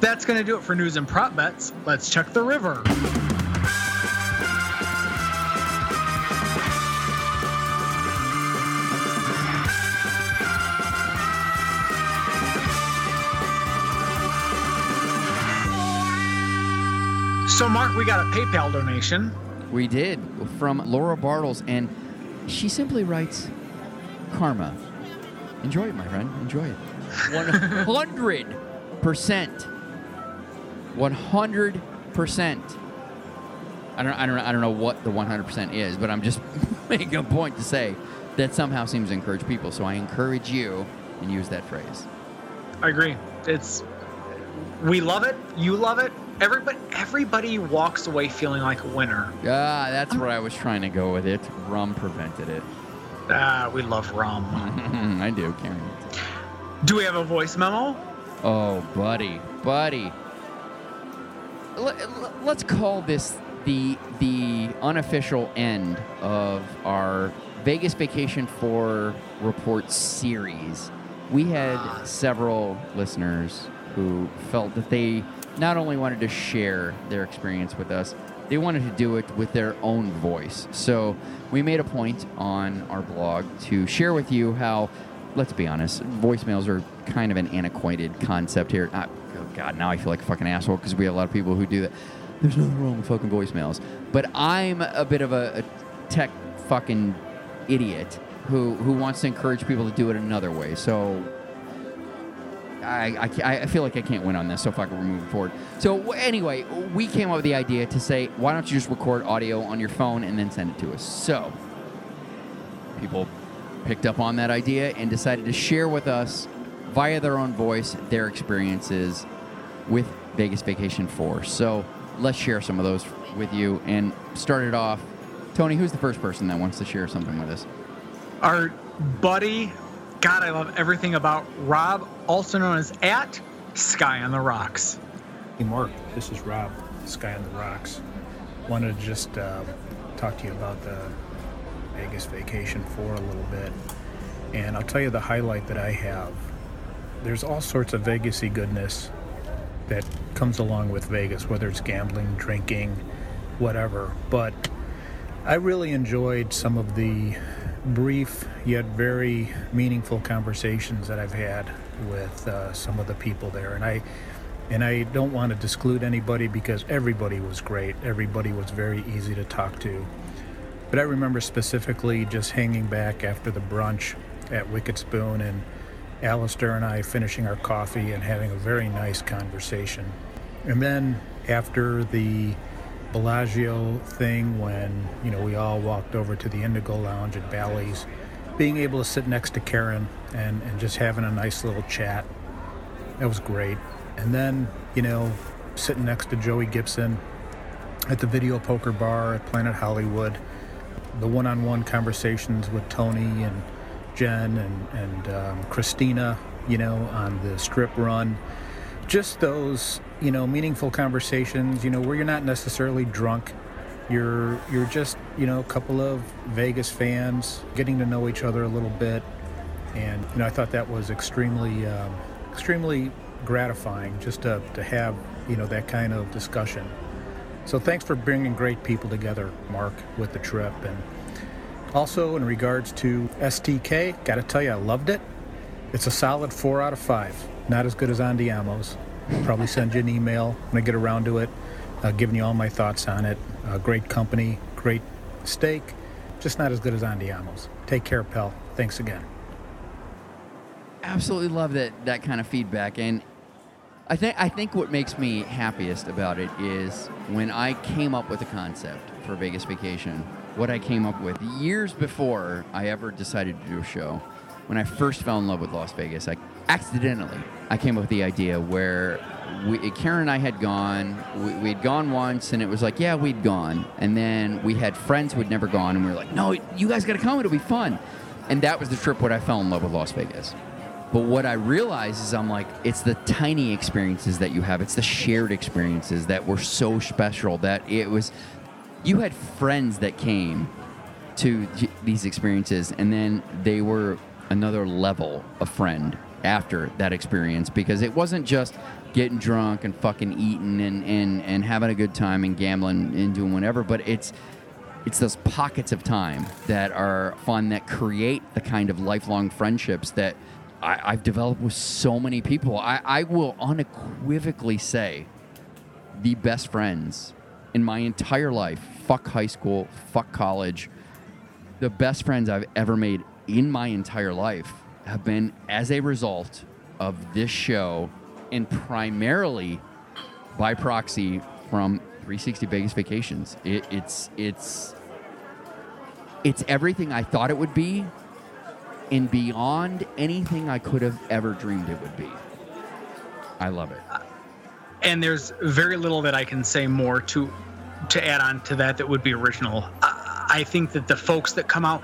That's gonna do it for news and prop bets. Let's check the river. So, Mark, we got a PayPal donation. We did from Laura Bartles, and she simply writes, "Karma, enjoy it, my friend. Enjoy it. One hundred percent. One hundred percent. I don't, I don't, I don't know what the one hundred percent is, but I'm just making a point to say that somehow seems to encourage people. So I encourage you and use that phrase. I agree. It's we love it. You love it. Everybody, everybody walks away feeling like a winner. Ah, that's where I was trying to go with it. Rum prevented it. Ah, we love rum. I do, Karen. Do we have a voice memo? Oh, buddy, buddy. Let, us call this the the unofficial end of our Vegas Vacation for Report series. We had several listeners who felt that they not only wanted to share their experience with us, they wanted to do it with their own voice. So we made a point on our blog to share with you how, let's be honest, voicemails are kind of an antiquated concept here. Ah, oh God, now I feel like a fucking asshole because we have a lot of people who do that. There's nothing wrong with fucking voicemails. But I'm a bit of a, a tech fucking idiot who who wants to encourage people to do it another way. So I, I, I feel like I can't win on this, so fuck it, we're moving forward. So anyway, we came up with the idea to say, why don't you just record audio on your phone and then send it to us? So people picked up on that idea and decided to share with us via their own voice their experiences with Vegas Vacation 4. So let's share some of those with you and start it off. Tony, who's the first person that wants to share something with us? Our buddy, God, I love everything about Rob, also known as at Sky on the Rocks. Hey Mark, this is Rob, Sky on the Rocks. Wanted to just uh, talk to you about the Vegas Vacation for a little bit. And I'll tell you the highlight that I have. There's all sorts of Vegasy goodness that comes along with Vegas, whether it's gambling, drinking, whatever. But I really enjoyed some of the brief yet very meaningful conversations that I've had with uh, some of the people there, and I and I don't want to disclude anybody because everybody was great. Everybody was very easy to talk to. But I remember specifically just hanging back after the brunch at Wicked Spoon and Alistair and I finishing our coffee and having a very nice conversation. And then after the Bellagio thing, when you know we all walked over to the Indigo Lounge at Bally's, being able to sit next to Karen and, and just having a nice little chat, that was great. And then you know sitting next to Joey Gibson at the video poker bar at Planet Hollywood, the one-on-one conversations with Tony and Jen and and um, Christina, you know, on the strip run. Just those, you know, meaningful conversations. You know, where you're not necessarily drunk. You're you're just, you know, a couple of Vegas fans getting to know each other a little bit, and you know, I thought that was extremely, um, extremely gratifying just to to have, you know, that kind of discussion. So thanks for bringing great people together, Mark, with the trip and. Also, in regards to STK, gotta tell you, I loved it. It's a solid four out of five. Not as good as Andiamo's. Probably send you an email when I get around to it, uh, giving you all my thoughts on it. Uh, great company, great steak, just not as good as Andiamo's. Take care, pal. Thanks again. absolutely love that that kind of feedback and I think I think what makes me happiest about it is when I came up with a concept for Vegas Vacation, what I came up with years before I ever decided to do a show. When I first fell in love with Las Vegas, I accidentally I came up with the idea where we, Karen and I had gone. We, we'd gone once, and it was like, yeah, we'd gone. And then we had friends who had never gone, and we were like, no, you guys got to come. It'll be fun. And that was the trip when I fell in love with Las Vegas. But what I realize is I'm like, it's the tiny experiences that you have. It's the shared experiences that were so special that it was, you had friends that came to these experiences and then they were another level of friend after that experience because it wasn't just getting drunk and fucking eating and, and, and having a good time and gambling and doing whatever, but it's, it's those pockets of time that are fun that create the kind of lifelong friendships that I, I've developed with so many people. I, I will unequivocally say the best friends in my entire life, fuck high school, fuck college, the best friends I've ever made in my entire life have been as a result of this show and primarily by proxy from 360 Vegas Vacations. It, it's it's it's everything I thought it would be and beyond anything I could have ever dreamed it would be. I love it. and there's very little that I can say more to to add on to that that would be original. I think that the folks that come out,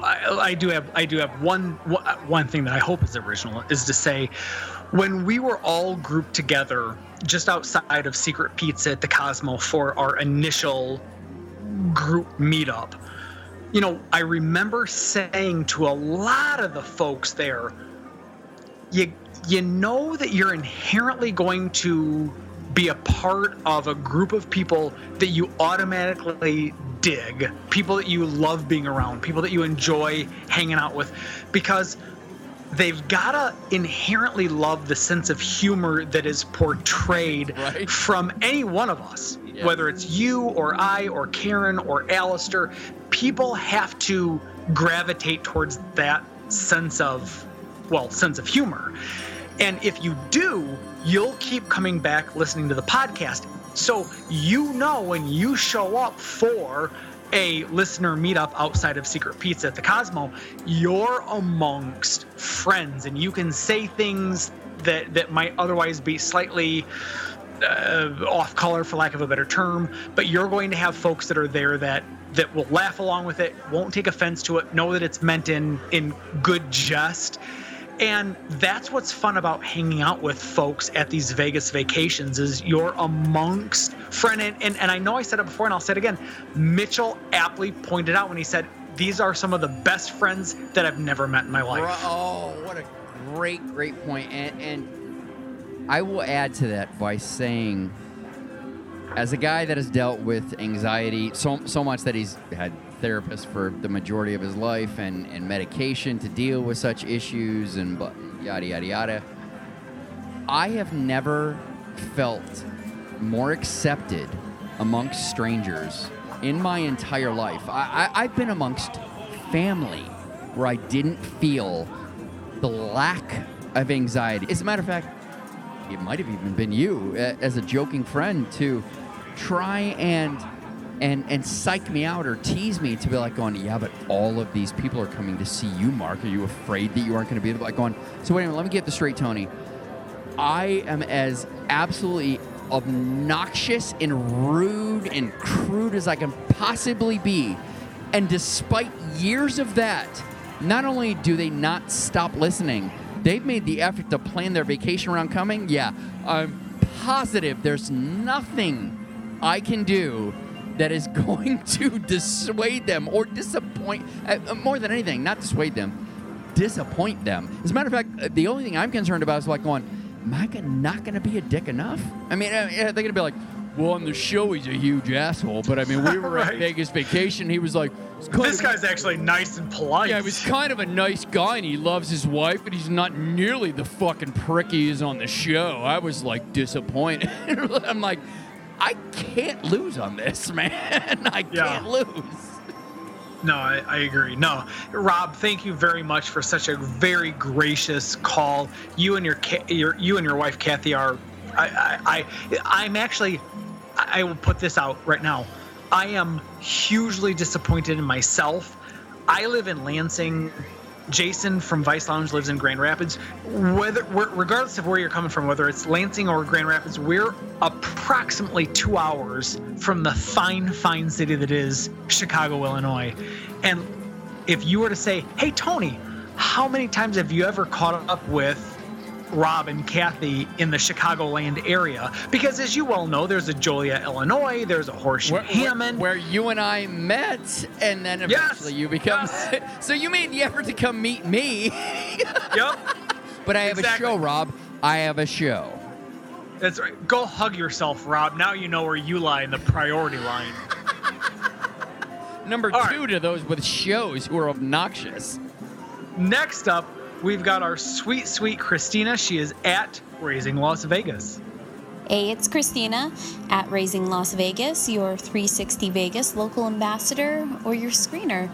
I, I do have I do have one one thing that I hope is original is to say, when we were all grouped together just outside of Secret Pizza at the Cosmo for our initial group meetup, you know, I remember saying to a lot of the folks there, you you know that you're inherently going to be a part of a group of people that you automatically dig, people that you love being around, people that you enjoy hanging out with because they've got to inherently love the sense of humor that is portrayed Right. from any one of us. Yeah. whether it's you or I or Karen or Alistair, people have to gravitate towards that sense of, well, sense of humor. And if you do, you'll keep coming back listening to the podcast. So you know when you show up for a listener meetup outside of Secret Pizza at the Cosmo, you're amongst friends and you can say things that that might otherwise be slightly uh, off color for lack of a better term but you're going to have folks that are there that that will laugh along with it won't take offense to it know that it's meant in in good jest and that's what's fun about hanging out with folks at these Vegas vacations is you're amongst friend and, and, and I know I said it before and I'll say it again. Mitchell aptly pointed out when he said these are some of the best friends that I've never met in my life. Oh, what a great, great point. And, and I will add to that by saying, as a guy that has dealt with anxiety so, so much that he's had therapists for the majority of his life and, and medication to deal with such issues and yada, yada, yada, I have never felt more accepted amongst strangers in my entire life. I, I, I've been amongst family where I didn't feel the lack of anxiety. As a matter of fact, it might have even been you as a joking friend to try and and and psych me out or tease me to be like going, yeah, but all of these people are coming to see you, Mark. Are you afraid that you aren't going to be able? To like going. So wait a minute, let me get this straight, Tony. I am as absolutely obnoxious and rude and crude as I can possibly be. And despite years of that, not only do they not stop listening, they've made the effort to plan their vacation around coming. Yeah, I'm positive there's nothing I can do that is going to dissuade them or disappoint, uh, more than anything, not dissuade them, disappoint them. As a matter of fact, uh, the only thing I'm concerned about is like going, am I not going to be a dick enough? I mean, uh, they're going to be like, well, on the show, he's a huge asshole. But I mean, we were at Right. Vegas vacation. He was like, This guy's actually nice and polite. yeah, he was kind of a nice guy and he loves his wife, but he's not nearly the fucking prick he is on the show. I was like disappointed. I'm like, I can't lose on this, man. I Yeah. can't lose. No, I, I agree. No, Rob, thank you very much for such a very gracious call. You and your your you and your wife Kathy are. I I, I I'm actually. I will put this out right now. I am hugely disappointed in myself. I live in Lansing. Jason from Vice Lounge lives in Grand Rapids. Whether regardless of where you're coming from, whether it's Lansing or Grand Rapids, we're approximately two hours from the fine, fine city that is Chicago, Illinois. And if you were to say, "Hey, Tony, how many times have you ever caught up with Rob and Kathy in the Chicagoland area?" Because as you well know, there's a Joliet, Illinois. There's a Horseshoe Where, Hammond. where you and I met, and then eventually you become. so you made the effort to come meet me. yep. But I have Exactly. a show, Rob. I have a show. That's right. Go hug yourself, Rob. Now you know where you lie in the priority line. Number All two to those with shows who are obnoxious. Next up, we've got our sweet, sweet Christina. She is at Raising Las Vegas. Hey, it's Christina at Raising Las Vegas, your 360 Vegas local ambassador or your screener.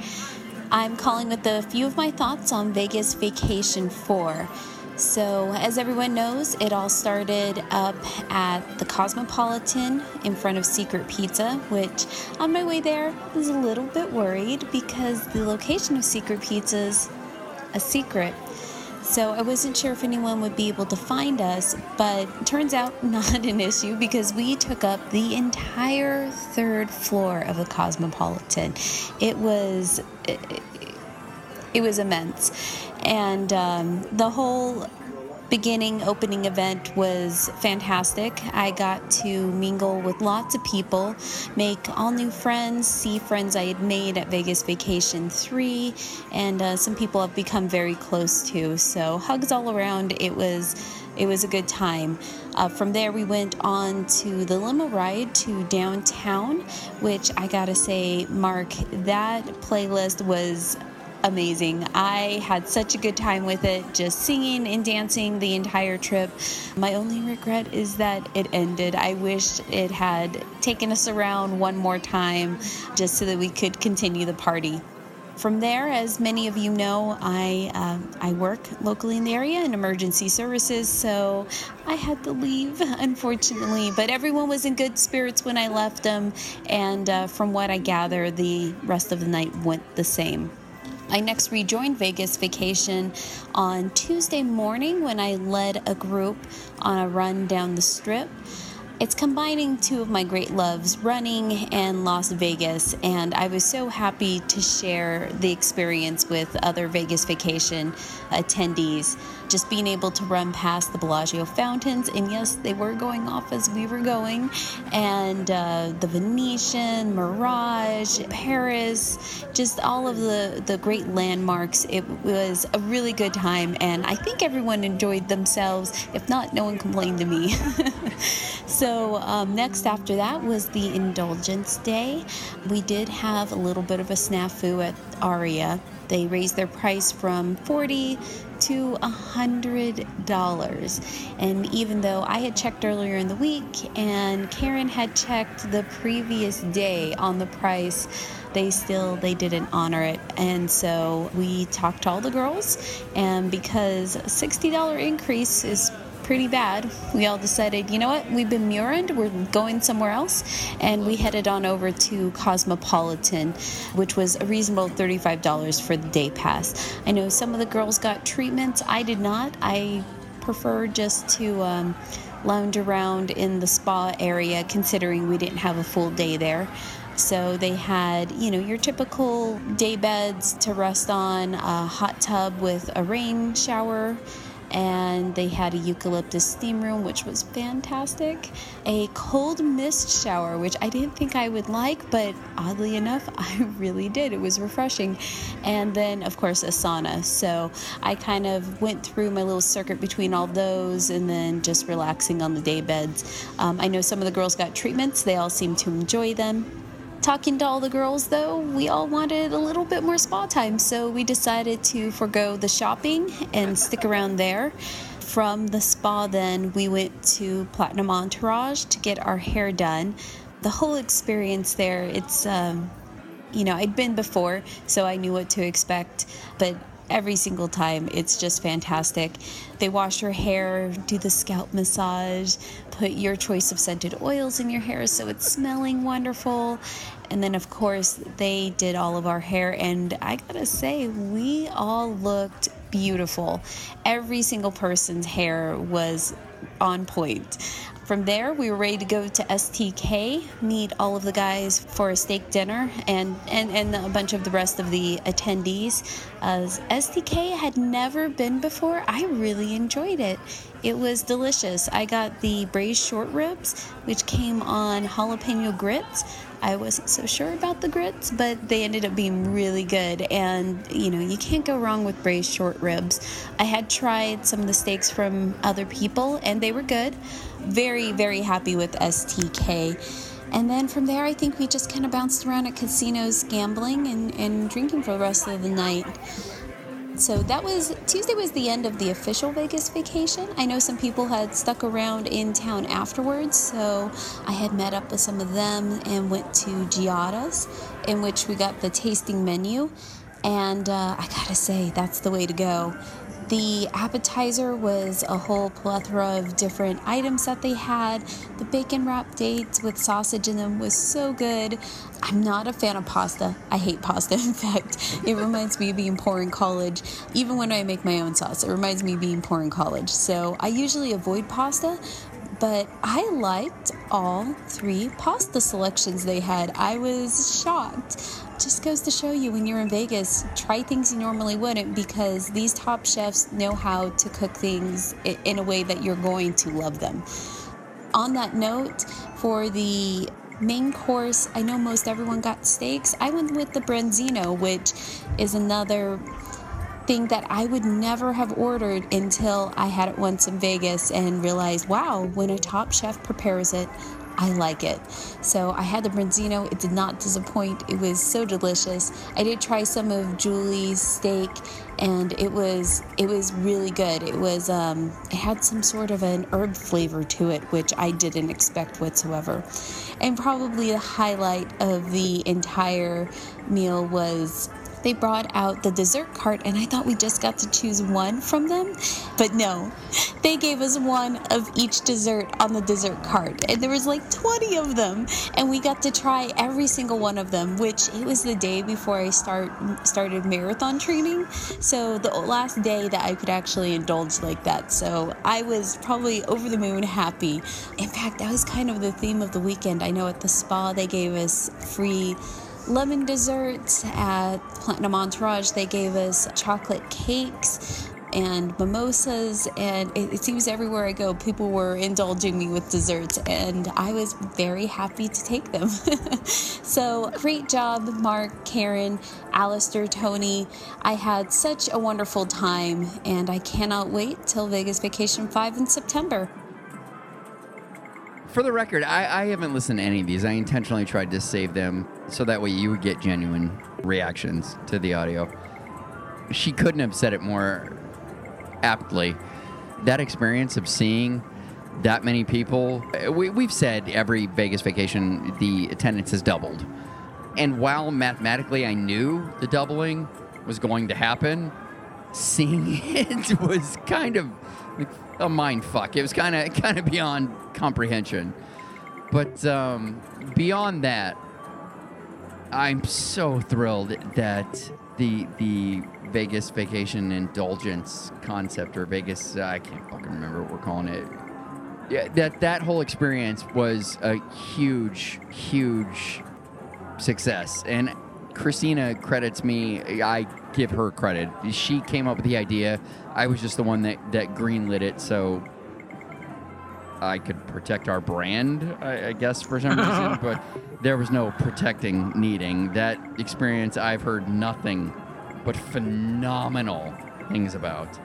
I'm calling with a few of my thoughts on Vegas Vacation 4. So, as everyone knows, it all started up at the Cosmopolitan in front of Secret Pizza, which on my way there was a little bit worried because the location of Secret Pizza is a secret. So I wasn't sure if anyone would be able to find us, but turns out not an issue because we took up the entire third floor of the Cosmopolitan. It was it, it was immense, and um, the whole beginning opening event was fantastic. I got to mingle with lots of people, make all new friends, see friends I had made at Vegas Vacation 3, and uh, some people I've become very close to. So hugs all around. It was it was a good time. Uh, from there, we went on to the limo ride to downtown, which I gotta say, Mark, that playlist was amazing. I had such a good time with it, just singing and dancing the entire trip. My only regret is that it ended. I wish it had taken us around one more time just so that we could continue the party. From there, as many of you know, I uh, I work locally in the area in emergency services, so I had to leave, unfortunately. But everyone was in good spirits when I left them, and uh, from what I gather, the rest of the night went the same. I next rejoined Vegas Vacation on Tuesday morning when I led a group on a run down the strip. It's combining two of my great loves, running and Las Vegas, and I was so happy to share the experience with other Vegas vacation attendees. Just being able to run past the Bellagio fountains, and yes, they were going off as we were going, and uh, the Venetian, Mirage, Paris, just all of the, the great landmarks. It was a really good time, and I think everyone enjoyed themselves. If not, no one complained to me. So, um, next after that was the Indulgence Day. We did have a little bit of a snafu at Aria. They raised their price from 40 to a hundred dollars. And even though i had checked earlier in the week and karen had checked the previous day on the price they still they didn't honor it. And so we talked to all the girls and because a $60 increase is pretty bad, we all decided, you know what, we've been murined, we're going somewhere else, and we headed on over to Cosmopolitan, which was a reasonable $35 for the day pass. I know some of the girls got treatments, I did not. I prefer just to um, lounge around in the spa area, considering we didn't have a full day there. So they had, you know, your typical day beds to rest on, a hot tub with a rain shower and they had a eucalyptus steam room, which was fantastic. A cold mist shower, which I didn't think I would like, but oddly enough, I really did. It was refreshing. And then, of course, a sauna. So I kind of went through my little circuit between all those and then just relaxing on the day beds. Um, I know some of the girls got treatments, they all seemed to enjoy them. Talking to all the girls, though, we all wanted a little bit more spa time, so we decided to forego the shopping and stick around there. From the spa, then, we went to Platinum Entourage to get our hair done. The whole experience there, it's, um, you know, I'd been before, so I knew what to expect, but every single time. It's just fantastic. They wash your hair, do the scalp massage, put your choice of scented oils in your hair so it's smelling wonderful. And then, of course, they did all of our hair. And I gotta say, we all looked beautiful. Every single person's hair was on point. From there, we were ready to go to STK, meet all of the guys for a steak dinner, and, and, and a bunch of the rest of the attendees. Uh, As STK had never been before, I really enjoyed it. It was delicious. I got the braised short ribs, which came on jalapeno grits. I wasn't so sure about the grits, but they ended up being really good. And, you know, you can't go wrong with braised short ribs. I had tried some of the steaks from other people, and they were good. Very, very happy with STK. And then from there, I think we just kind of bounced around at casinos, gambling and, and drinking for the rest of the night. So that was Tuesday was the end of the official Vegas vacation. I know some people had stuck around in town afterwards, so I had met up with some of them and went to Giada's, in which we got the tasting menu. And uh, I gotta say, that's the way to go. The appetizer was a whole plethora of different items that they had. The bacon wrap dates with sausage in them was so good. I'm not a fan of pasta. I hate pasta. In fact, it reminds me of being poor in college. Even when I make my own sauce, it reminds me of being poor in college. So I usually avoid pasta, but I liked all three pasta selections they had. I was shocked just goes to show you when you're in Vegas, try things you normally wouldn't because these top chefs know how to cook things in a way that you're going to love them. On that note, for the main course, I know most everyone got steaks. I went with the Branzino, which is another thing that I would never have ordered until I had it once in Vegas and realized, wow, when a top chef prepares it, I like it. So I had the branzino. It did not disappoint. It was so delicious. I did try some of Julie's steak, and it was it was really good. It was um, it had some sort of an herb flavor to it, which I didn't expect whatsoever. And probably the highlight of the entire meal was they brought out the dessert cart, and I thought we just got to choose one from them. But no, they gave us one of each dessert on the dessert cart. And there was like 20 of them. And we got to try every single one of them, which it was the day before I start started marathon training. So the last day that I could actually indulge like that. So I was probably over the moon happy. In fact, that was kind of the theme of the weekend. I know at the spa they gave us free lemon desserts. At Platinum Entourage, they gave us chocolate cakes and mimosas, and it, it, seems everywhere I go, people were indulging me with desserts, and I was very happy to take them. so, great job, Mark, Karen, Alistair, Tony. I had such a wonderful time, and I cannot wait till Vegas Vacation 5 in September for the record, I, I, haven't listened to any of these. I intentionally tried to save them so that way you would get genuine reactions to the audio. She couldn't have said it more aptly. That experience of seeing that many people, we, we've said every Vegas vacation, the attendance has doubled. And while mathematically I knew the doubling was going to happen, seeing it was kind of a mind fuck. It was kind of kind of beyond comprehension. But um, beyond that, I'm so thrilled that the the Vegas vacation indulgence concept or Vegas uh, I can't fucking remember what we're calling it. Yeah, that that whole experience was a huge, huge success, and Christina credits me. I give her credit. She came up with the idea. I was just the one that, that greenlit it, so I could protect our brand, I, I guess, for some reason. but there was no protecting needing. That experience, I've heard nothing but phenomenal things about.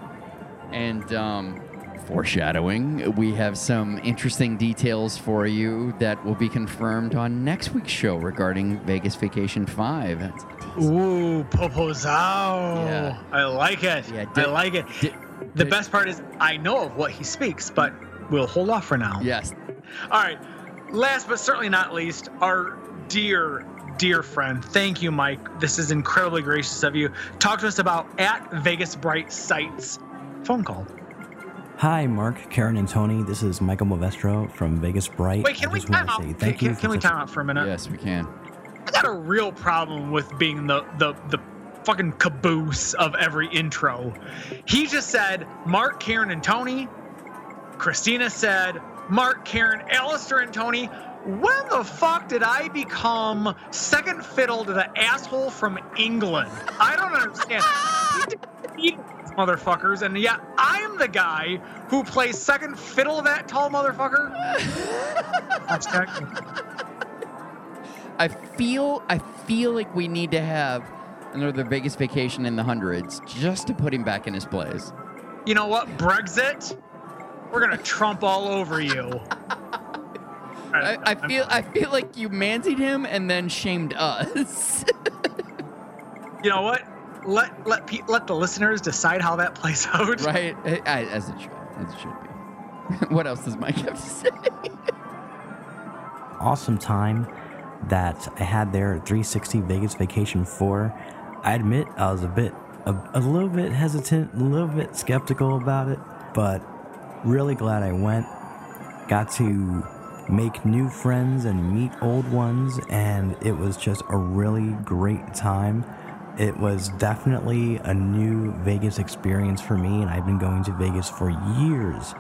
And um, foreshadowing, we have some interesting details for you that will be confirmed on next week's show regarding Vegas Vacation 5. Ooh, Popozao. Yeah. I like it. Yeah, did, I like it. Did, the did, best part is I know of what he speaks, but we'll hold off for now. Yes. All right. Last but certainly not least, our dear, dear friend. Thank you, Mike. This is incredibly gracious of you. Talk to us about at Vegas Bright Sites phone call. Hi, Mark, Karen, and Tony. This is Michael Movestro from Vegas Bright. Wait, can we time out? Thank can, you. Can, can we time out for a minute? Yes, we can. I got a real problem with being the the the fucking caboose of every intro. He just said Mark, Karen, and Tony. Christina said Mark, Karen, Alistair, and Tony. When the fuck did I become second fiddle to the asshole from England? I don't understand. motherfuckers, and yet I'm the guy who plays second fiddle to that tall motherfucker. I feel I feel like we need to have another Vegas vacation in the hundreds just to put him back in his place. You know what? Brexit? We're gonna trump all over you. I, I, feel I feel like you mansied him and then shamed us. you know what? Let let pe- let the listeners decide how that plays out. Right, as it should, as it should be. what else does Mike have to say? awesome time that I had there at 360 Vegas Vacation 4. I admit I was a bit, a, a little bit hesitant, a little bit skeptical about it, but really glad I went. Got to make new friends and meet old ones, and it was just a really great time. It was definitely a new Vegas experience for me, and I've been going to Vegas for years.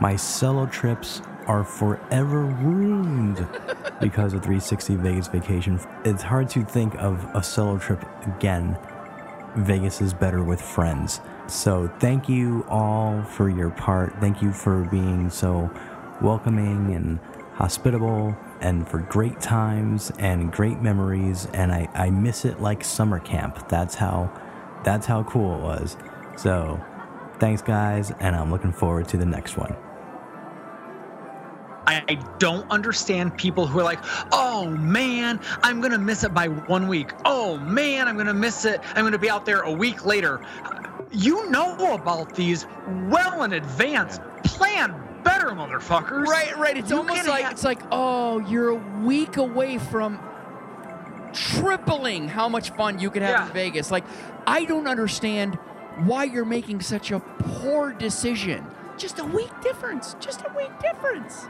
My solo trips are forever ruined because of 360 Vegas Vacation. It's hard to think of a solo trip again. Vegas is better with friends. So, thank you all for your part. Thank you for being so welcoming and hospitable and for great times and great memories and I, I miss it like summer camp. That's how that's how cool it was. So, thanks guys and I'm looking forward to the next one. I, don't understand people who are like, oh man, I'm gonna miss it by one week. Oh man, I'm gonna miss it. I'm gonna be out there a week later. You know about these well in advance. Plan better, motherfuckers. Right, right. It's You almost like ha- it's like, oh, you're a week away from tripling how much fun you could have Yeah. in Vegas. Like, I don't understand why you're making such a poor decision. Just a week difference. Just a week difference.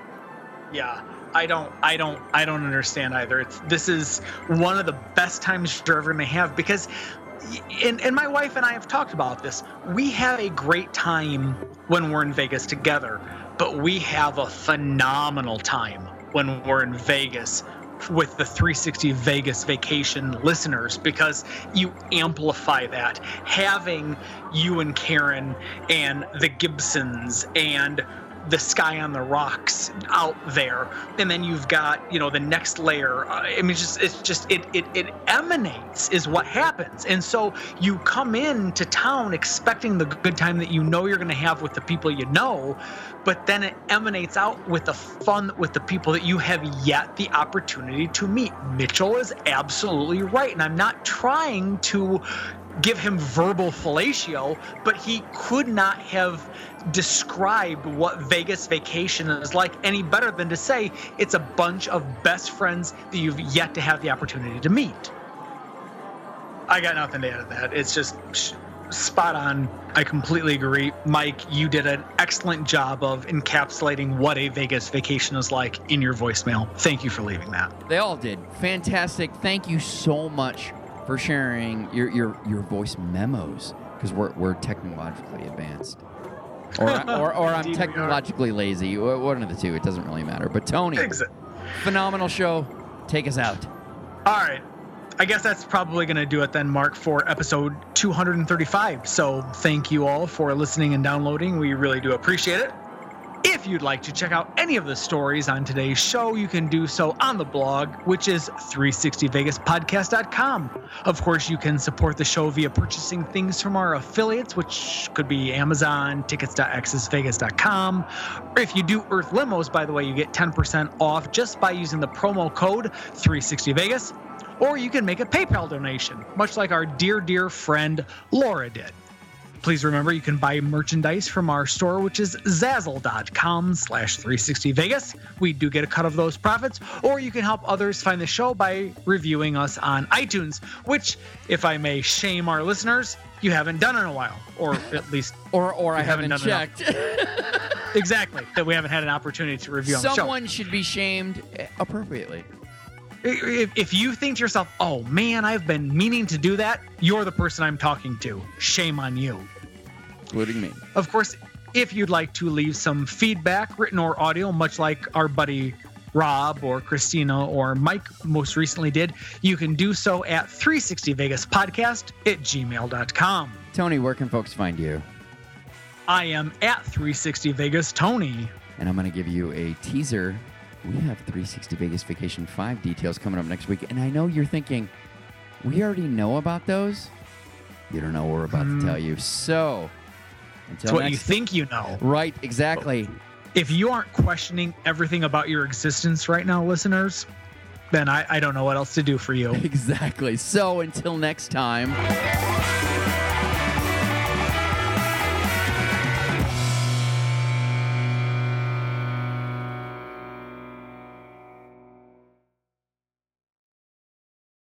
Yeah, I don't, I don't, I don't understand either. It's this is one of the best times you're ever gonna have because, and and my wife and I have talked about this. We have a great time when we're in Vegas together, but we have a phenomenal time when we're in Vegas with the 360 Vegas vacation listeners because you amplify that. Having you and Karen and the Gibsons and the sky on the rocks out there. And then you've got you know the next layer. Uh, i mean it's just it's just it, it it emanates is what happens. And so you come in to town expecting the good time that you know you're going to have with the people you know but then it emanates out with the fun with the people that you have yet the opportunity to meet. Mitchell is absolutely right and i'm not trying to give him verbal fellatio, but he could not have described what Vegas vacation is like any better than to say it's a bunch of best friends that you've yet to have the opportunity to meet. I got nothing to add to that. It's just spot on. I completely agree. Mike, you did an excellent job of encapsulating what a Vegas vacation is like in your voicemail. Thank you for leaving that. They all did. Fantastic. Thank you so much for sharing your your, your voice memos because we're, we're technologically advanced. Or, or, or I'm Indeed we are. technologically lazy. One of the two. It doesn't really matter. But Tony, phenomenal show. Take us out. All right. I guess that's probably going to do it then, Mark, for episode 235. So thank you all for listening and downloading. We really do appreciate it. If you'd like to check out any of the stories on today's show, you can do so on the blog, which is 360vegaspodcast.com. Of course, you can support the show via purchasing things from our affiliates, which could be Amazon, tickets.accessvegas.com. Or if you do Earth Limos, by the way, you get 10% off just by using the promo code 360vegas. Or you can make a PayPal donation, much like our dear, dear friend Laura did. Please remember you can buy merchandise from our store, which is zazzle.com slash 360vegas. We do get a cut of those profits, or you can help others find the show by reviewing us on iTunes, which, if I may shame our listeners, you haven't done in a while, or at least Or or I haven't haven't, done checked. exactly that we haven't had an opportunity to review on the show. Someone should be shamed appropriately. If, if you think to yourself, oh man, I've been meaning to do that, you're the person I'm talking to. Shame on you. Including me. Of course, if you'd like to leave some feedback, written or audio, much like our buddy Rob or Christina or Mike most recently did, you can do so at 360vegaspodcast at gmail.com. Tony, where can folks find you? I am at 360vegas Tony. And I'm going to give you a teaser. We have 360 Vegas Vacation 5 details coming up next week. And I know you're thinking, we already know about those. You don't know what we're about Hmm. to tell you. So, It's until what next you think you know. Right, exactly. If you aren't questioning everything about your existence right now, listeners, then I, I don't know what else to do for you. Exactly. So, until next time.